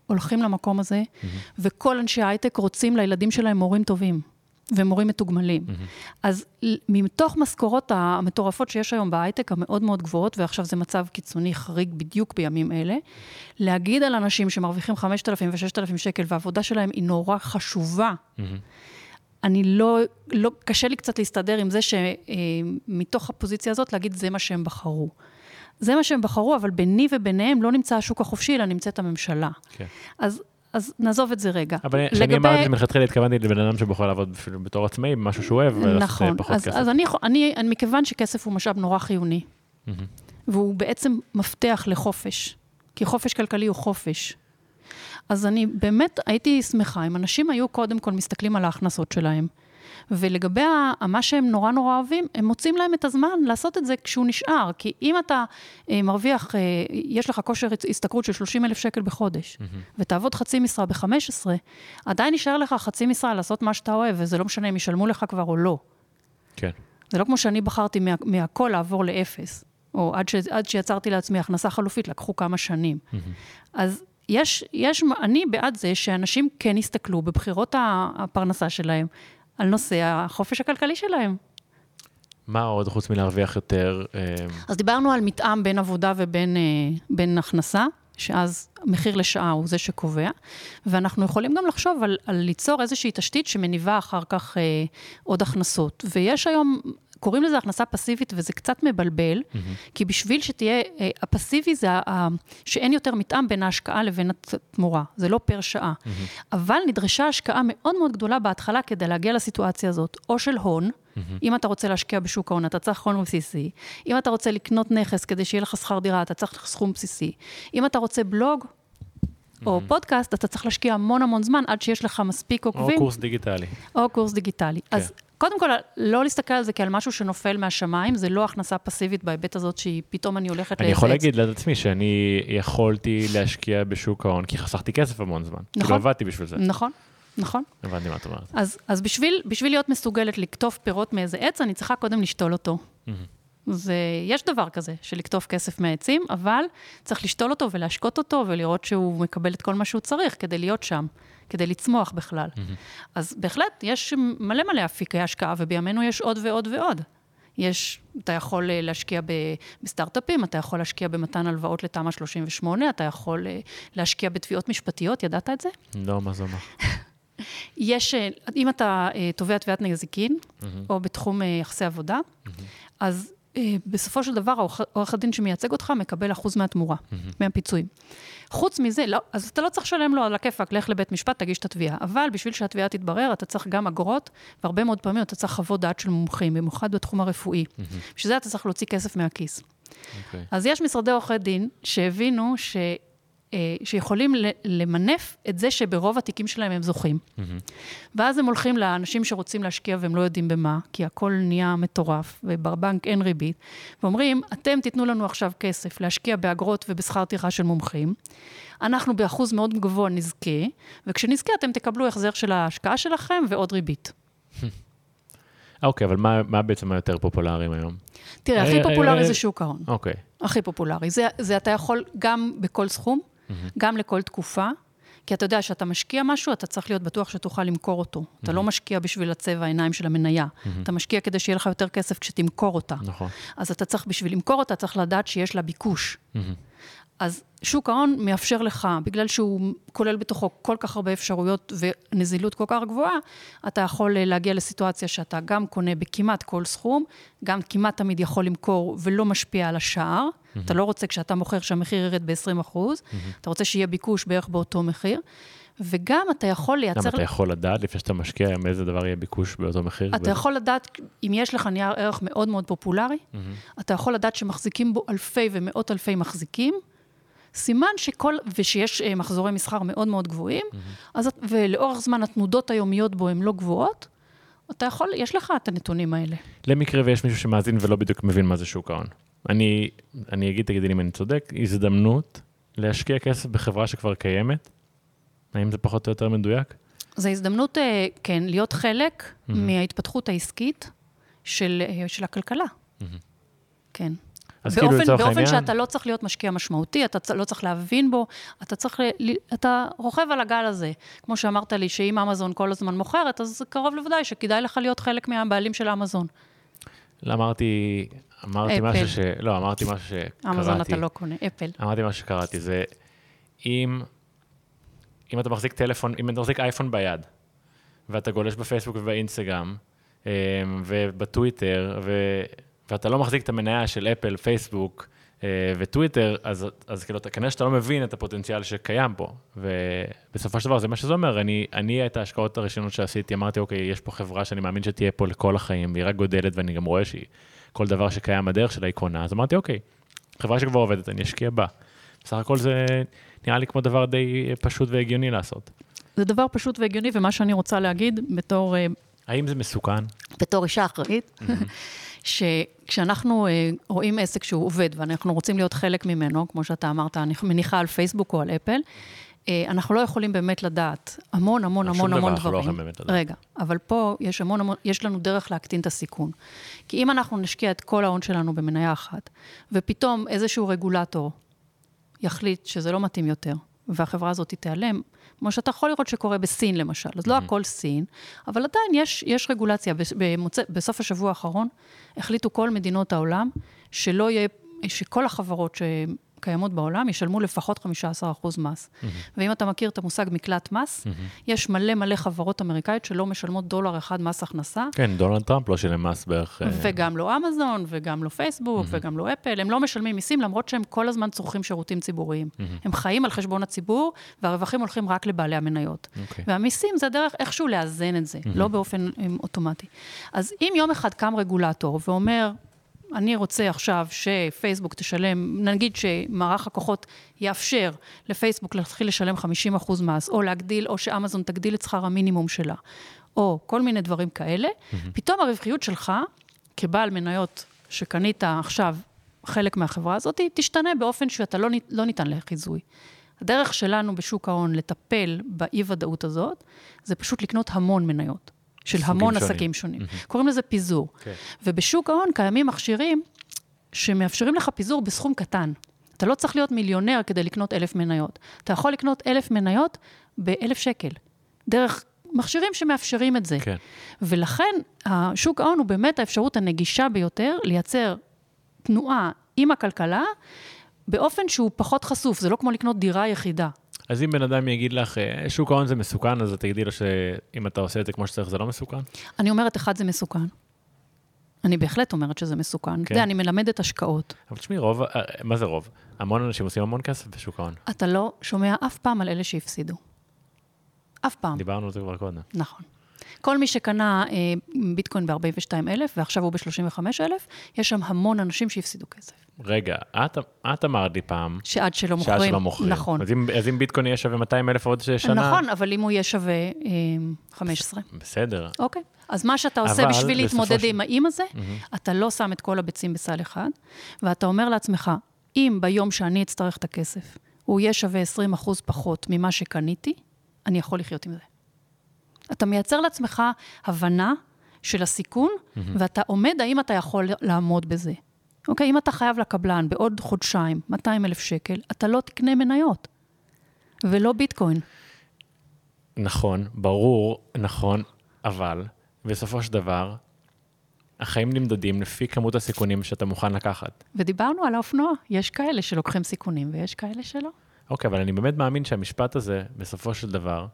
B: הולכים למקום הזה, וכל אנשי ההייטק רוצים לילדים שלהם מורים טובים. ומורים מתוגמלים. אז ל- מתוך משכורות המטורפות שיש היום בהייטק, המאוד מאוד גבוהות, ועכשיו זה מצב קיצוני חריג בדיוק בימים אלה, להגיד על אנשים שמרוויחים 5,000 ו-6,000 שקל, והעבודה שלהם היא נורא חשובה,
A: מהמם.
B: אני לא, לא, קשה לי קצת להסתדר עם זה שמתוך הפוזיציה הזאת להגיד זה מה שהם בחרו. זה מה שהם בחרו, אבל ביני וביניהם לא נמצא השוק החופשי, אלא נמצאת הממשלה.
A: כן.
B: אז, אז נעזוב את זה רגע.
A: אבל כשאני אמרתי את זה מלכתחילה, התכוונתי לבן אדם שבוחר לעבוד אפילו בתור עצמאי, במשהו שהוא אוהב, ולעשות
B: נכון,
A: אה, פחות
B: אז,
A: כסף.
B: אז אני, אני, אני, מכיוון שכסף הוא משאב נורא חיוני. והוא בעצם מפתח לחופש, כי חופש כלכלי הוא חופש. אז אני באמת הייתי שמחה אם אנשים היו קודם כל מסתכלים על ההכנסות שלהם, ולגבי מה שהם נורא נורא אוהבים, הם מוצאים להם את הזמן לעשות את זה כשהוא נשאר. כי אם אתה אה, מרוויח, אה, יש לך כושר השתכרות של 30 אלף שקל בחודש, ותעבוד חצי משרה ב-15, עדיין נשאר לך חצי משרה לעשות מה שאתה אוהב, וזה לא משנה אם ישלמו לך כבר או לא.
A: כן.
B: זה לא כמו שאני בחרתי מה, מהכל לעבור לאפס, או עד, ש, עד שיצרתי לעצמי הכנסה חלופית, לקחו כמה שנים. אז יש, יש, אני בעד זה שאנשים כן יסתכלו בבחירות הפרנסה שלהם על נושא החופש הכלכלי שלהם.
A: מה עוד חוץ מלהרוויח יותר? אה,
B: אז דיברנו על מתאם בין עבודה ובין אה, בין הכנסה, שאז מחיר לשעה הוא זה שקובע, ואנחנו יכולים גם לחשוב על, על ליצור איזושהי תשתית שמניבה אחר כך אה, עוד הכנסות. ויש היום, קוראים לזה הכנסה פסיבית, וזה קצת מבלבל, כי בשביל שתהיה, אה, הפסיבי זה ה- ה- שאין יותר מתאם בין ההשקעה לבין התמורה, זה לא פר שעה. אבל נדרשה השקעה מאוד מאוד גדולה בהתחלה כדי להגיע לסיטואציה הזאת, או של הון, אם אתה רוצה להשקיע בשוק ההון, אתה צריך הון בסיסי. אם אתה רוצה לקנות נכס כדי שיהיה לך שכר דירה, אתה צריך סכום בסיסי. אם אתה רוצה בלוג או פודקאסט, אתה צריך להשקיע המון המון זמן עד שיש לך מספיק
A: או
B: עוקבים.
A: קורס דיגיטלי.
B: או קורס דיגיטלי.
A: כן.
B: אז קודם כל, לא להסתכל על זה כעל משהו שנופל מהשמיים, זה לא הכנסה פסיבית בהיבט הזאת שהיא פתאום אני הולכת
A: אני יכול
B: לאיזה
A: להגיד לעצמי שאני יכולתי להשקיע בשוק ההון, כי חסכתי כסף המון זמן. כאילו
B: נכון.
A: עבדתי בשביל זה.
B: נכון, נכון.
A: הבנתי מה את אומרת.
B: אז, אז בשביל, בשביל להיות מסוגלת לקטוף פירות מאיזה עץ, אני צריכה קודם לשתול אותו. זה, יש דבר כזה, של לקטוף כסף מהעצים, אבל צריך לשתול אותו ולהשקות אותו ולראות שהוא מקבל את כל מה שהוא צריך כדי להיות שם, כדי לצמוח בכלל. אז בהחלט, יש מלא מלא אפיקי השקעה, ובימינו יש עוד ועוד ועוד. יש, אתה יכול אה, להשקיע בסטארט-אפים, אתה יכול להשקיע במתן הלוואות לתמ"א 38, אתה יכול אה, להשקיע בתביעות משפטיות, ידעת את זה?
A: לא, מה זה אומר?
B: יש, אה, אם אתה תובע תביעת נזיקין, או בתחום יחסי עבודה, אז אה, בסופו של דבר, העורך- עורך הדין שמייצג אותך מקבל אחוז מהתמורה, מהפיצויים. חוץ מזה, לא, אז אתה לא צריך לשלם לו על הכיפאק, לך לבית משפט, תגיש את התביעה. אבל בשביל שהתביעה תתברר, אתה צריך גם אגרות, והרבה מאוד פעמים אתה צריך חוות דעת של מומחים, במיוחד בתחום הרפואי. בשביל זה אתה צריך להוציא כסף מהכיס.
A: אוקיי.
B: אז יש משרדי עורכי דין שהבינו ש, שיכולים ל- למנף את זה שברוב התיקים שלהם הם זוכים. ואז הם הולכים לאנשים שרוצים להשקיע והם לא יודעים במה, כי הכל נהיה מטורף, ובבנק אין ריבית, ואומרים, אתם תיתנו לנו עכשיו כסף להשקיע באגרות ובשכר טרחה של מומחים, אנחנו באחוז מאוד גבוה נזכה, וכשנזכה אתם תקבלו החזר של ההשקעה שלכם ועוד ריבית.
A: אוקיי, אבל מה, מה בעצם היותר פופולריים היום?
B: תראה, הכי
A: אה,
B: פופולרי
A: אה,
B: זה שוק ההון.
A: אוקיי.
B: הכי פופולרי. זה, זה אתה יכול גם בכל סכום, גם לכל תקופה, כי אתה יודע שאתה משקיע משהו, אתה צריך להיות בטוח שתוכל למכור אותו. אתה לא משקיע בשביל הצבע העיניים של המניה, אתה משקיע כדי שיהיה לך יותר כסף כשתמכור אותה.
A: נכון.
B: אז אתה צריך, בשביל למכור אותה, צריך לדעת שיש לה ביקוש. אז שוק ההון מאפשר לך, בגלל שהוא כולל בתוכו כל כך הרבה אפשרויות ונזילות כל כך גבוהה, אתה יכול אה, להגיע לסיטואציה שאתה גם קונה בכמעט כל סכום, גם כמעט תמיד יכול למכור ולא משפיע על השער. אתה לא רוצה כשאתה מוכר שהמחיר ירד ב-20 אתה רוצה שיהיה ביקוש בערך באותו מחיר. וגם אתה יכול לייצר...
A: למה אתה יכול לדעת לפני שאתה משקיע מאיזה דבר יהיה ביקוש באותו מחיר?
B: אתה יכול לדעת, אם יש לך נייר ערך מאוד מאוד פופולרי, אתה יכול לדעת שמחזיקים בו אלפי ומאות אלפי מחזיקים, סימן שכל, ושיש אה, מחזורי מסחר מאוד מאוד גבוהים, אז, את- ולאורך זמן התנודות היומיות בו הן לא גבוהות, אתה יכול, יש לך את הנתונים האלה.
A: למקרה ויש מישהו שמאזין ולא בדיוק מבין מה זה שוק ההון. אני, אני אגיד, תגידי לי אם אני צודק, הזדמנות להשקיע כסף בחברה שכבר קיימת? האם זה פחות או יותר מדויק?
B: זו הזדמנות, אה, כן, להיות חלק מההתפתחות העסקית של, אה, של הכלכלה. כן.
A: אז כאילו
B: באופן,
A: לצורך
B: באופן
A: העניין,
B: שאתה לא צריך להיות משקיע משמעותי, אתה לא צריך להבין בו, אתה צריך, ל, אתה רוכב על הגל הזה. כמו שאמרת לי, שאם אמזון כל הזמן מוכרת, אז קרוב לוודאי שכדאי לך להיות חלק מהבעלים של אמזון.
A: אמרתי, אמרתי
B: אפל.
A: משהו ש... לא, אמרתי משהו שקראתי.
B: אמזון אתה לא קונה, אפל.
A: אמרתי מה שקראתי, זה אם, אם אתה מחזיק טלפון, אם אתה מחזיק אייפון ביד, ואתה גולש בפייסבוק ובאינסטגרם, אמ, ובטוויטר, ו, ואתה לא מחזיק את המניה של אפל, פייסבוק וטוויטר, אז, אז כאילו, כנראה שאתה לא מבין את הפוטנציאל שקיים פה. ובסופו של דבר, זה מה שזה אומר. אני, אני את ההשקעות הראשונות שעשיתי, אמרתי, אוקיי, יש פה חברה שאני מאמין שתהיה פה לכל החיים, והיא רק גודלת, ואני גם רואה שהיא, כל דבר שקיים בדרך שלה היא קונה, אז אמרתי, אוקיי, חברה שכבר עובדת, אני אשקיע בה. בסך הכל זה נראה לי כמו דבר די פשוט והגיוני לעשות.
B: זה דבר פשוט והגיוני, ומה שאני רוצה להגיד בתור, אה,
A: האם זה מסוכן?
B: בתור אישה אחראית, שכשאנחנו אה, רואים עסק שהוא עובד ואנחנו רוצים להיות חלק ממנו, כמו שאתה אמרת, אני מניחה על פייסבוק או על אפל, אה, אנחנו לא יכולים באמת לדעת המון המון
A: על
B: המון
A: שום
B: המון
A: דבר אנחנו לא
B: דברים.
A: יכולים באמת לדעת.
B: רגע, אבל פה יש המון המון, יש לנו דרך להקטין את הסיכון. כי אם אנחנו נשקיע את כל ההון שלנו במניה אחת, ופתאום איזשהו רגולטור יחליט שזה לא מתאים יותר, והחברה הזאת תיעלם, כמו שאתה יכול לראות שקורה בסין למשל. אז לא הכל סין, אבל עדיין יש, יש רגולציה. במוצא, בסוף השבוע האחרון החליטו כל מדינות העולם שלא יהיה, שכל החברות שקיימות בעולם ישלמו לפחות 15% מס. ואם אתה מכיר את המושג מקלט מס, יש מלא מלא חברות אמריקאיות שלא משלמות דולר אחד מס הכנסה,
A: כן, דונלד טראמפ לא שילם מס בערך... אה,
B: וגם לא אמזון, וגם לא פייסבוק, וגם לא אפל, הם לא משלמים מיסים, למרות שהם כל הזמן צורכים שירותים ציבוריים. הם חיים על חשבון הציבור, והרווחים הולכים רק לבעלי המניות.
A: אוקיי.
B: והמיסים זה הדרך איכשהו לאזן את זה, לא באופן אמ, אוטומטי. אז אם יום אחד קם רגולטור ואומר, אני רוצה עכשיו שפייסבוק תשלם, נגיד שמערך הכוחות יאפשר לפייסבוק להתחיל לשלם 50% מס, או להגדיל, או שאמזון תגדיל את שכר המינימום שלה, או כל מיני דברים כאלה, פתאום הרווחיות שלך, כבעל מניות שקנית עכשיו חלק מהחברה הזאת, תשתנה באופן שאתה לא, לא ניתן לחיזוי. הדרך שלנו בשוק ההון לטפל באי-ודאות הזאת, זה פשוט לקנות המון מניות. של המון
A: שונים.
B: עסקים שונים. קוראים לזה פיזור.
A: כן.
B: ובשוק ההון קיימים מכשירים שמאפשרים לך פיזור בסכום קטן. אתה לא צריך להיות מיליונר כדי לקנות אלף מניות. אתה יכול לקנות אלף מניות באלף שקל. דרך מכשירים שמאפשרים את זה.
A: כן.
B: ולכן, שוק ההון הוא באמת האפשרות הנגישה ביותר לייצר תנועה עם הכלכלה, באופן שהוא פחות חשוף. זה לא כמו לקנות דירה יחידה.
A: אז אם בן אדם יגיד לך, אה, שוק ההון זה מסוכן, אז תגידי לו שאם אתה עושה את זה כמו שצריך, זה לא מסוכן?
B: אני אומרת, אחד, זה מסוכן. אני בהחלט אומרת שזה מסוכן.
A: כן.
B: יודע, אני מלמדת השקעות.
A: אבל תשמעי, רוב, אה, מה זה רוב? המון אנשים עושים המון כסף בשוק ההון.
B: אתה לא שומע אף פעם על אלה שהפסידו. אף פעם.
A: דיברנו על זה כבר קודם.
B: נכון. כל מי שקנה אה, ביטקוין ב-42,000 ועכשיו הוא ב-35,000, יש שם המון אנשים שהפסידו כסף.
A: רגע, את, את אמרת לי פעם,
B: שעד שלא מוכרים.
A: שעד שלא מוכרים.
B: נכון.
A: אז אם, אז אם ביטקוין יהיה שווה 200 אלף עוד שנה...
B: נכון, אבל אם הוא יהיה שווה אה, 15.
A: בסדר.
B: אוקיי. אז מה שאתה עושה בשביל להתמודד
A: של-
B: עם האם הזה, אתה לא שם את כל הביצים בסל אחד, ואתה אומר לעצמך, אם ביום שאני אצטרך את הכסף, הוא יהיה שווה 20 אחוז פחות ממה שקניתי, אני יכול לחיות עם זה. אתה מייצר לעצמך הבנה של הסיכון, ואתה עומד האם אתה יכול לעמוד בזה. אוקיי, אם אתה חייב לקבלן בעוד חודשיים 200 אלף שקל, אתה לא תקנה מניות, ולא ביטקוין.
A: נכון, ברור, נכון, אבל בסופו של דבר, החיים נמדדים לפי כמות הסיכונים שאתה מוכן לקחת.
B: ודיברנו על האופנוע, יש כאלה שלוקחים סיכונים ויש כאלה שלא.
A: אוקיי, אבל אני באמת מאמין שהמשפט הזה, בסופו של דבר,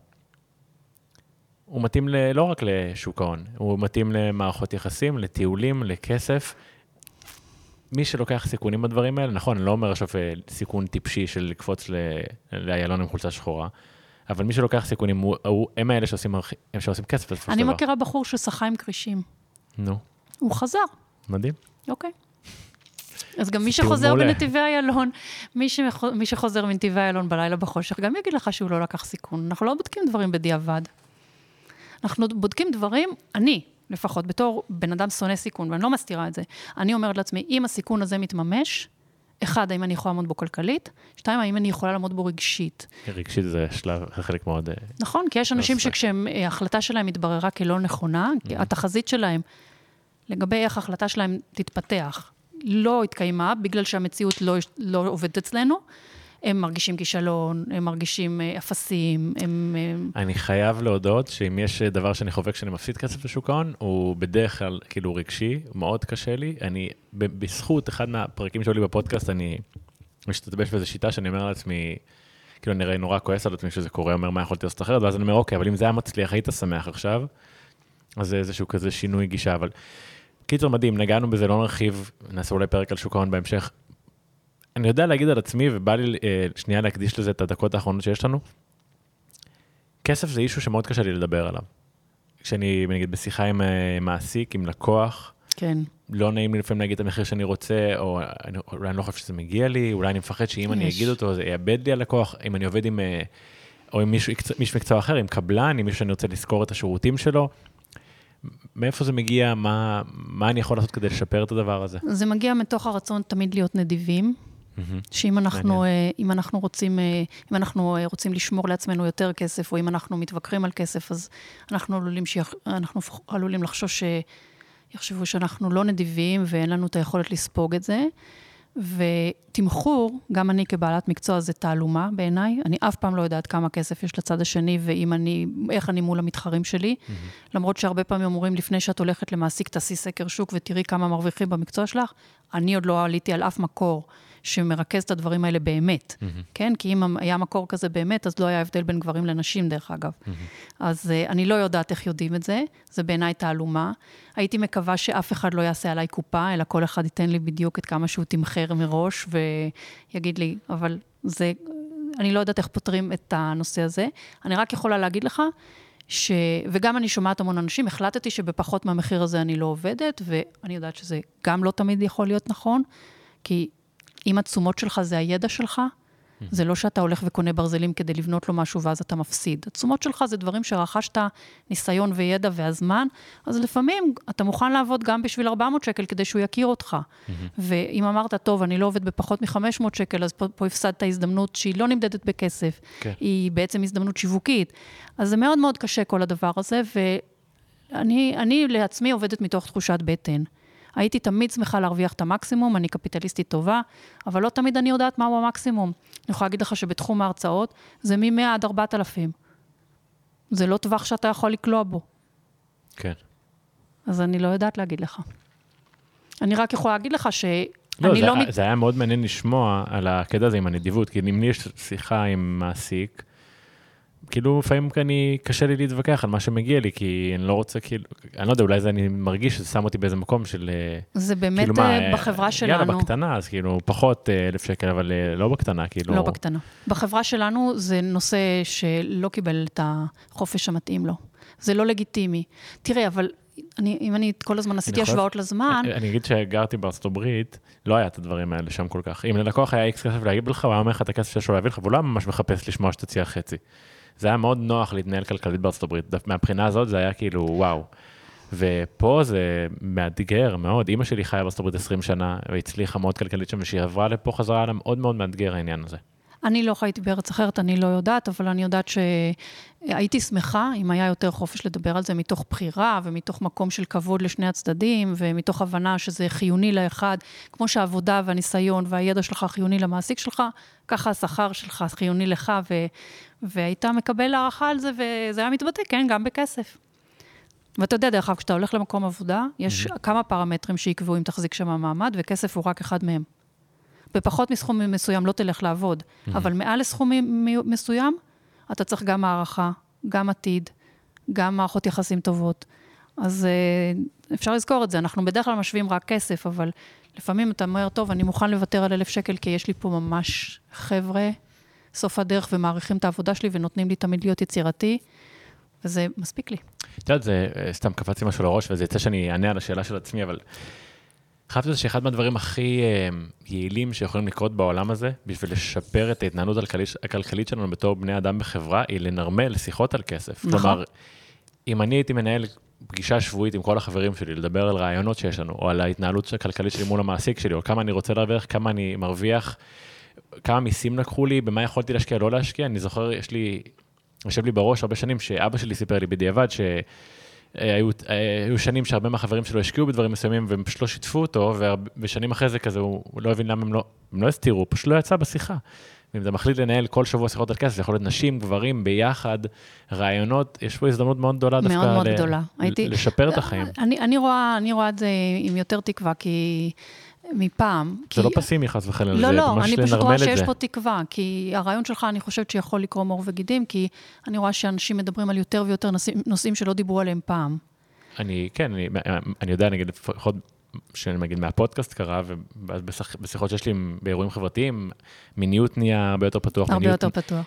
A: הוא מתאים ל, לא רק לשוק ההון, הוא מתאים למערכות יחסים, לטיולים, לכסף. מי שלוקח סיכונים בדברים האלה, נכון, אני לא אומר עכשיו אה, סיכון טיפשי של לקפוץ לאיילון עם חולצה שחורה, אבל מי שלוקח סיכונים, הוא, הוא, הם האלה שעושים, הם שעושים כסף בסופו של
B: אני
A: דבר.
B: מכירה בחור ששחה עם כרישים.
A: נו,
B: הוא חזר,
A: מדהים.
B: אוקיי. אז גם מי שחוזר. בנתיבי איילון, מי, שמח... מי שחוזר מנתיבי איילון בלילה בחושך, גם יגיד לך שהוא לא לקח סיכון. אנחנו לא בודקים דברים בדיעבד. אנחנו בודקים דברים, אני, לפחות, בתור בן אדם שונא סיכון, ואני לא מסתירה את זה, אני אומרת לעצמי, אם הסיכון הזה מתממש, אחד, האם אני יכולה לעמוד בו כלכלית? שתיים, האם אני יכולה לעמוד בו רגשית?
A: רגשית זה שלב, חלק מאוד... אה,
B: נכון, כי יש אנשים. שכשההחלטה שלהם התבררה כלא נכונה, כי התחזית שלהם לגבי איך ההחלטה שלהם תתפתח לא התקיימה, בגלל שהמציאות לא, לא עובדת אצלנו, הם מרגישים כישלון, הם מרגישים אה, אפסים, הם... אה,
A: אני חייב להודות שאם יש דבר שאני חובק כשאני מפסיד כסף בשוק ההון, הוא בדרך כלל כאילו רגשי, מאוד קשה לי. אני, בזכות אחד מהפרקים שהיו לי בפודקאסט, אני משתתבש באיזו שיטה שאני אומר לעצמי, כאילו אני הרי נורא כועס על עצמי שזה קורה, אומר מה יכולתי לעשות אחרת, ואז אני אומר, אוקיי, אבל אם זה היה מצליח, היית שמח עכשיו, אז זה איזשהו כזה שינוי גישה, אבל קיצור מדהים, נגענו בזה, לא נרחיב, נעשה אולי פרק על שוק ההון בהמשך. אני יודע להגיד על עצמי, ובא לי אה, שנייה להקדיש לזה את הדקות האחרונות שיש לנו. כסף זה אישו שמאוד קשה לי לדבר עליו. כשאני, נגיד, בשיחה עם אה, מעסיק, עם לקוח,
B: כן.
A: לא נעים לי לפעמים להגיד את המחיר שאני רוצה, או אני, אולי אני לא חושב שזה מגיע לי, אולי אני מפחד שאם אני
B: יש.
A: אגיד אותו, זה יאבד לי הלקוח, אם אני עובד עם, אה, או עם מישהו, מישהו מקצוע אחר, עם קבלן, עם מישהו שאני רוצה לשכור את השירותים שלו. מאיפה זה מגיע, מה, מה אני יכול לעשות כדי לשפר את הדבר הזה?
B: זה מגיע מתוך הרצון תמיד להיות נדיבים. שאם אנחנו. אה, אם אנחנו רוצים, אה, אם אנחנו אה, רוצים לשמור לעצמנו יותר כסף, או אם אנחנו מתווכחים על כסף, אז אנחנו עלולים, שיח, אנחנו עלולים לחשוש שיחשבו שאנחנו לא נדיבים ואין לנו את היכולת לספוג את זה. ותמחור, גם אני כבעלת מקצוע, זה תעלומה בעיניי. אני אף פעם לא יודעת כמה כסף יש לצד השני, ואם אני, איך אני מול המתחרים שלי. למרות שהרבה פעמים אומרים, לפני שאת הולכת למעסיק, תעשי סקר שוק ותראי כמה מרוויחים במקצוע שלך. אני עוד לא עליתי על אף מקור שמרכז את הדברים האלה באמת, כן? כי אם היה מקור כזה באמת, אז לא היה הבדל בין גברים לנשים, דרך אגב. אז uh, אני לא יודעת איך יודעים את זה, זה בעיניי תעלומה. הייתי מקווה שאף אחד לא יעשה עליי קופה, אלא כל אחד ייתן לי בדיוק את כמה שהוא תמחר מראש, ויגיד לי, אבל זה, אני לא יודעת איך פותרים את הנושא הזה. אני רק יכולה להגיד לך, ש... וגם אני שומעת המון אנשים, החלטתי שבפחות מהמחיר הזה אני לא עובדת, ואני יודעת שזה גם לא תמיד יכול להיות נכון, כי אם התשומות שלך זה הידע שלך, זה לא שאתה הולך וקונה ברזלים כדי לבנות לו משהו ואז אתה מפסיד. התשומות שלך זה דברים שרכשת ניסיון וידע והזמן, אז לפעמים אתה מוכן לעבוד גם בשביל 400 שקל כדי שהוא יכיר אותך. ואם אמרת, טוב, אני לא עובד בפחות מ-500 שקל, אז פה, פה הפסדת הזדמנות שהיא לא נמדדת בכסף,
A: כן.
B: היא בעצם הזדמנות שיווקית. אז זה מאוד מאוד קשה כל הדבר הזה, ואני אני לעצמי עובדת מתוך תחושת בטן. הייתי תמיד שמחה להרוויח את המקסימום, אני קפיטליסטית טובה, אבל לא תמיד אני יודעת מהו המקסימום. אני יכולה להגיד לך שבתחום ההרצאות זה מ-100 עד 4,000. זה לא טווח שאתה יכול לקלוע בו.
A: כן.
B: אז אני לא יודעת להגיד לך. אני רק יכולה להגיד לך שאני
A: לא,
B: לא...
A: זה,
B: מת-
A: זה היה מאוד מעניין לשמוע על הקטע הזה עם הנדיבות, כי אם לי יש שיחה עם מעסיק, כאילו לפעמים אני, קשה לי להתווכח על מה שמגיע לי, כי אני לא רוצה, כאילו, אני לא יודע, אולי זה אני מרגיש שזה שם אותי באיזה מקום של... אה,
B: זה באמת
A: כאילו מה,
B: אה, בחברה שלנו.
A: יאללה, בקטנה, אז כאילו, פחות אה, אלף שקל, אבל לא בקטנה, כאילו...
B: לא בקטנה. בחברה שלנו זה נושא שלא קיבל את החופש המתאים לו. זה לא לגיטימי. תראה, אבל אני, אם אני כל הזמן עשיתי השוואות לזמן,
A: אני, אני אגיד שגרתי בארצות הברית, לא היה את הדברים האלה שם כל כך. אם ללקוח היה איקס כסף להגיד לך, הוא היה אומר לך את הכסף שיש לו להביא לך, והוא לא ממש מחפש לשמוע שתציע חצי. זה היה מאוד נוח להתנהל כלכלית בארצות הברית. מהבחינה הזאת זה היה כאילו, וואו. ופה זה מאתגר מאוד. אימא שלי חיה בארצות הברית 20 שנה, והצליחה מאוד כלכלית שם, וכשהיא עברה לפה חזרה, היה לה מאוד מאוד מאתגר העניין הזה.
B: אני לא חייתי בארץ אחרת, אני לא יודעת, אבל אני יודעת שהייתי שמחה אם היה יותר חופש לדבר על זה מתוך בחירה ומתוך מקום של כבוד לשני הצדדים, ומתוך הבנה שזה חיוני לאחד, כמו שהעבודה והניסיון והידע שלך חיוני למעסיק שלך, ככה השכר שלך חיוני לך, ו... והיית מקבל הערכה על זה, וזה היה מתבטא, כן, גם בכסף. ואתה יודע, דרך אגב, כשאתה הולך למקום עבודה, יש כמה פרמטרים שיקבעו אם תחזיק שם מעמד, וכסף הוא רק אחד מהם. בפחות מסכום מסוים לא תלך לעבוד, אבל מעל לסכום מסוים, אתה צריך גם הערכה, גם עתיד, גם מערכות יחסים טובות. אז אה, אפשר לזכור את זה, אנחנו בדרך כלל משווים רק כסף, אבל לפעמים אתה אומר, טוב, אני מוכן לוותר על אלף שקל, כי יש לי פה ממש חבר'ה, סוף הדרך, ומעריכים את העבודה שלי, ונותנים לי תמיד להיות יצירתי, וזה מספיק לי.
A: את יודעת, זה אה, סתם קפץ לי משהו לראש, וזה יצא שאני אענה על השאלה של עצמי, אבל לזה שאחד מהדברים הכי אה, יעילים שיכולים לקרות בעולם הזה, בשביל לשפר את ההתנהלות הכלכלית שלנו בתור בני אדם בחברה, היא לנרמל שיחות על כסף.
B: נכון.
A: כלומר, אם אני הייתי מנהל פגישה שבועית עם כל החברים שלי, לדבר על רעיונות שיש לנו, או על ההתנהלות הכלכלית שלי מול המעסיק שלי, או כמה אני רוצה להרוויח, כמה אני מרוויח, כמה מיסים לקחו לי, במה יכולתי להשקיע, לא להשקיע, אני זוכר, יש לי, יושב לי בראש הרבה שנים, שאבא שלי סיפר לי בדיעבד, ש... היו, היו שנים שהרבה מהחברים שלו השקיעו בדברים מסוימים והם פשוט לא שיתפו אותו, ושנים אחרי זה כזה, הוא, הוא לא הבין למה הם לא, הם לא הסתירו, הוא פשוט לא יצא בשיחה. ואם אתה מחליט לנהל כל שבוע שיחות על כסף, זה יכול להיות נשים, גברים, ביחד, רעיונות, יש פה הזדמנות מאוד גדולה דווקא
B: מאוד מאוד
A: ל-
B: גדולה.
A: ל-
B: הייתי-
A: לשפר את החיים.
B: אני, אני, רואה, אני רואה את זה עם יותר תקווה, כי... מפעם.
A: זה
B: כי...
A: לא פסימי חס וחלילה,
B: לא,
A: זה
B: לא,
A: ממש
B: אני פשוט
A: לנרמל
B: רואה
A: את
B: שיש
A: זה.
B: פה תקווה, כי הרעיון שלך, אני חושבת שיכול לקרום עור וגידים, כי אני רואה שאנשים מדברים על יותר ויותר נושאים, נושאים שלא דיברו עליהם פעם.
A: אני, כן, אני, אני יודע, נגיד, לפחות, שנגיד מהפודקאסט קרה, ובשיחות שיש לי באירועים חברתיים, מיניות נהיה הרבה יותר פתוח.
B: הרבה
A: מיניות,
B: יותר פתוח.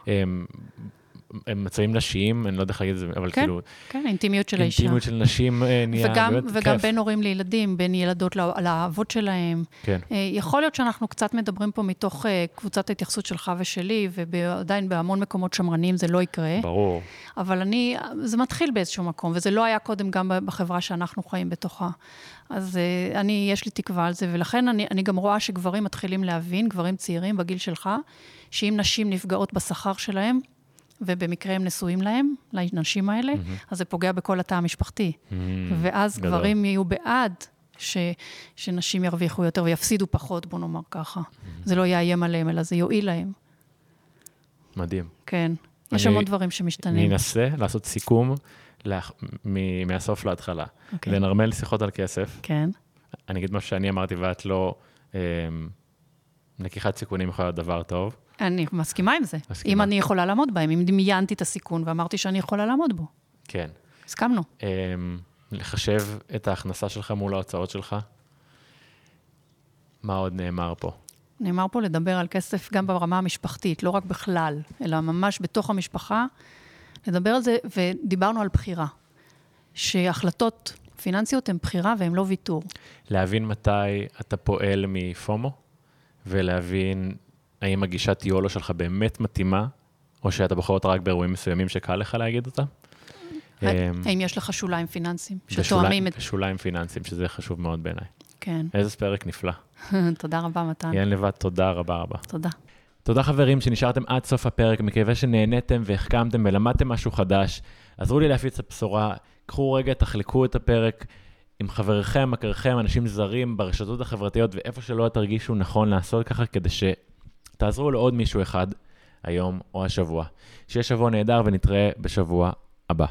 A: הם, מצבים נשיים, אני לא יודע איך להגיד את זה, אבל
B: כן,
A: כאילו,
B: כן, האינטימיות של האישה.
A: אינטימיות של נשים אה, נהיה
B: וגם,
A: באמת
B: וגם
A: כיף.
B: בין הורים לילדים, בין ילדות לא- לאבות שלהם.
A: כן,
B: אה, יכול להיות שאנחנו קצת מדברים פה מתוך אה, קבוצת ההתייחסות שלך ושלי, ועדיין בהמון מקומות שמרניים זה לא יקרה.
A: ברור.
B: אבל אני, זה מתחיל באיזשהו מקום, וזה לא היה קודם גם בחברה שאנחנו חיים בתוכה. אז אני, יש לי תקווה על זה, ולכן אני, אני גם רואה שגברים מתחילים להבין, גברים צעירים בגיל שלך, שאם נשים נפגעות בשכר שלהם, ובמקרה הם נשואים להם, לנשים האלה, אז זה פוגע בכל התא המשפחתי. ואז
A: גדול.
B: גברים יהיו בעד ש, שנשים ירוויחו יותר ויפסידו פחות, בוא נאמר ככה. זה לא יאיים עליהם, אלא זה יועיל להם.
A: מדהים.
B: כן. יש
A: אני-
B: המון דברים
A: אני
B: שמשתנים.
A: אנסה לעשות סיכום לאח- מ- מהסוף להתחלה.
B: אוקיי.
A: לנרמל שיחות על כסף.
B: כן.
A: אני אגיד משהו שאני אמרתי ואת לא, אה, לקיחת סיכונים יכולה להיות דבר טוב.
B: אני מסכימה עם זה.
A: מסכימה.
B: אם אני יכולה לעמוד בהם, אם דמיינתי את הסיכון ואמרתי שאני יכולה לעמוד בו.
A: כן.
B: הסכמנו.
A: אה, לחשב את ההכנסה שלך מול ההוצאות שלך. מה עוד נאמר פה?
B: נאמר פה לדבר על כסף גם ברמה המשפחתית, לא רק בכלל, אלא ממש בתוך המשפחה. לדבר על זה, ודיברנו על בחירה. שהחלטות פיננסיות הן בחירה והן לא ויתור.
A: להבין מתי אתה פועל מפומו, ולהבין האם הגישת יולו שלך באמת מתאימה, או שאתה בוחר אותה רק באירועים מסוימים שקל לך להגיד אותה. אמ,
B: האם יש לך שוליים פיננסיים שתואמים את...
A: בשוליים פיננסיים, שזה חשוב מאוד בעיניי.
B: כן.
A: איזה פרק נפלא.
B: תודה רבה, מתן.
A: יען לבד, תודה רבה רבה.
B: תודה.
A: תודה חברים שנשארתם עד סוף הפרק, מקווה שנהניתם והחכמתם ולמדתם משהו חדש. עזרו לי להפיץ את הבשורה, קחו רגע, תחלקו את הפרק עם חבריכם, מכריכם, אנשים זרים ברשתות החברתיות ואיפה שלא תרגישו נכון לעשות ככה, כדי שתעזרו לעוד מישהו אחד היום או השבוע. שיהיה שבוע נהדר ונתראה בשבוע הבא.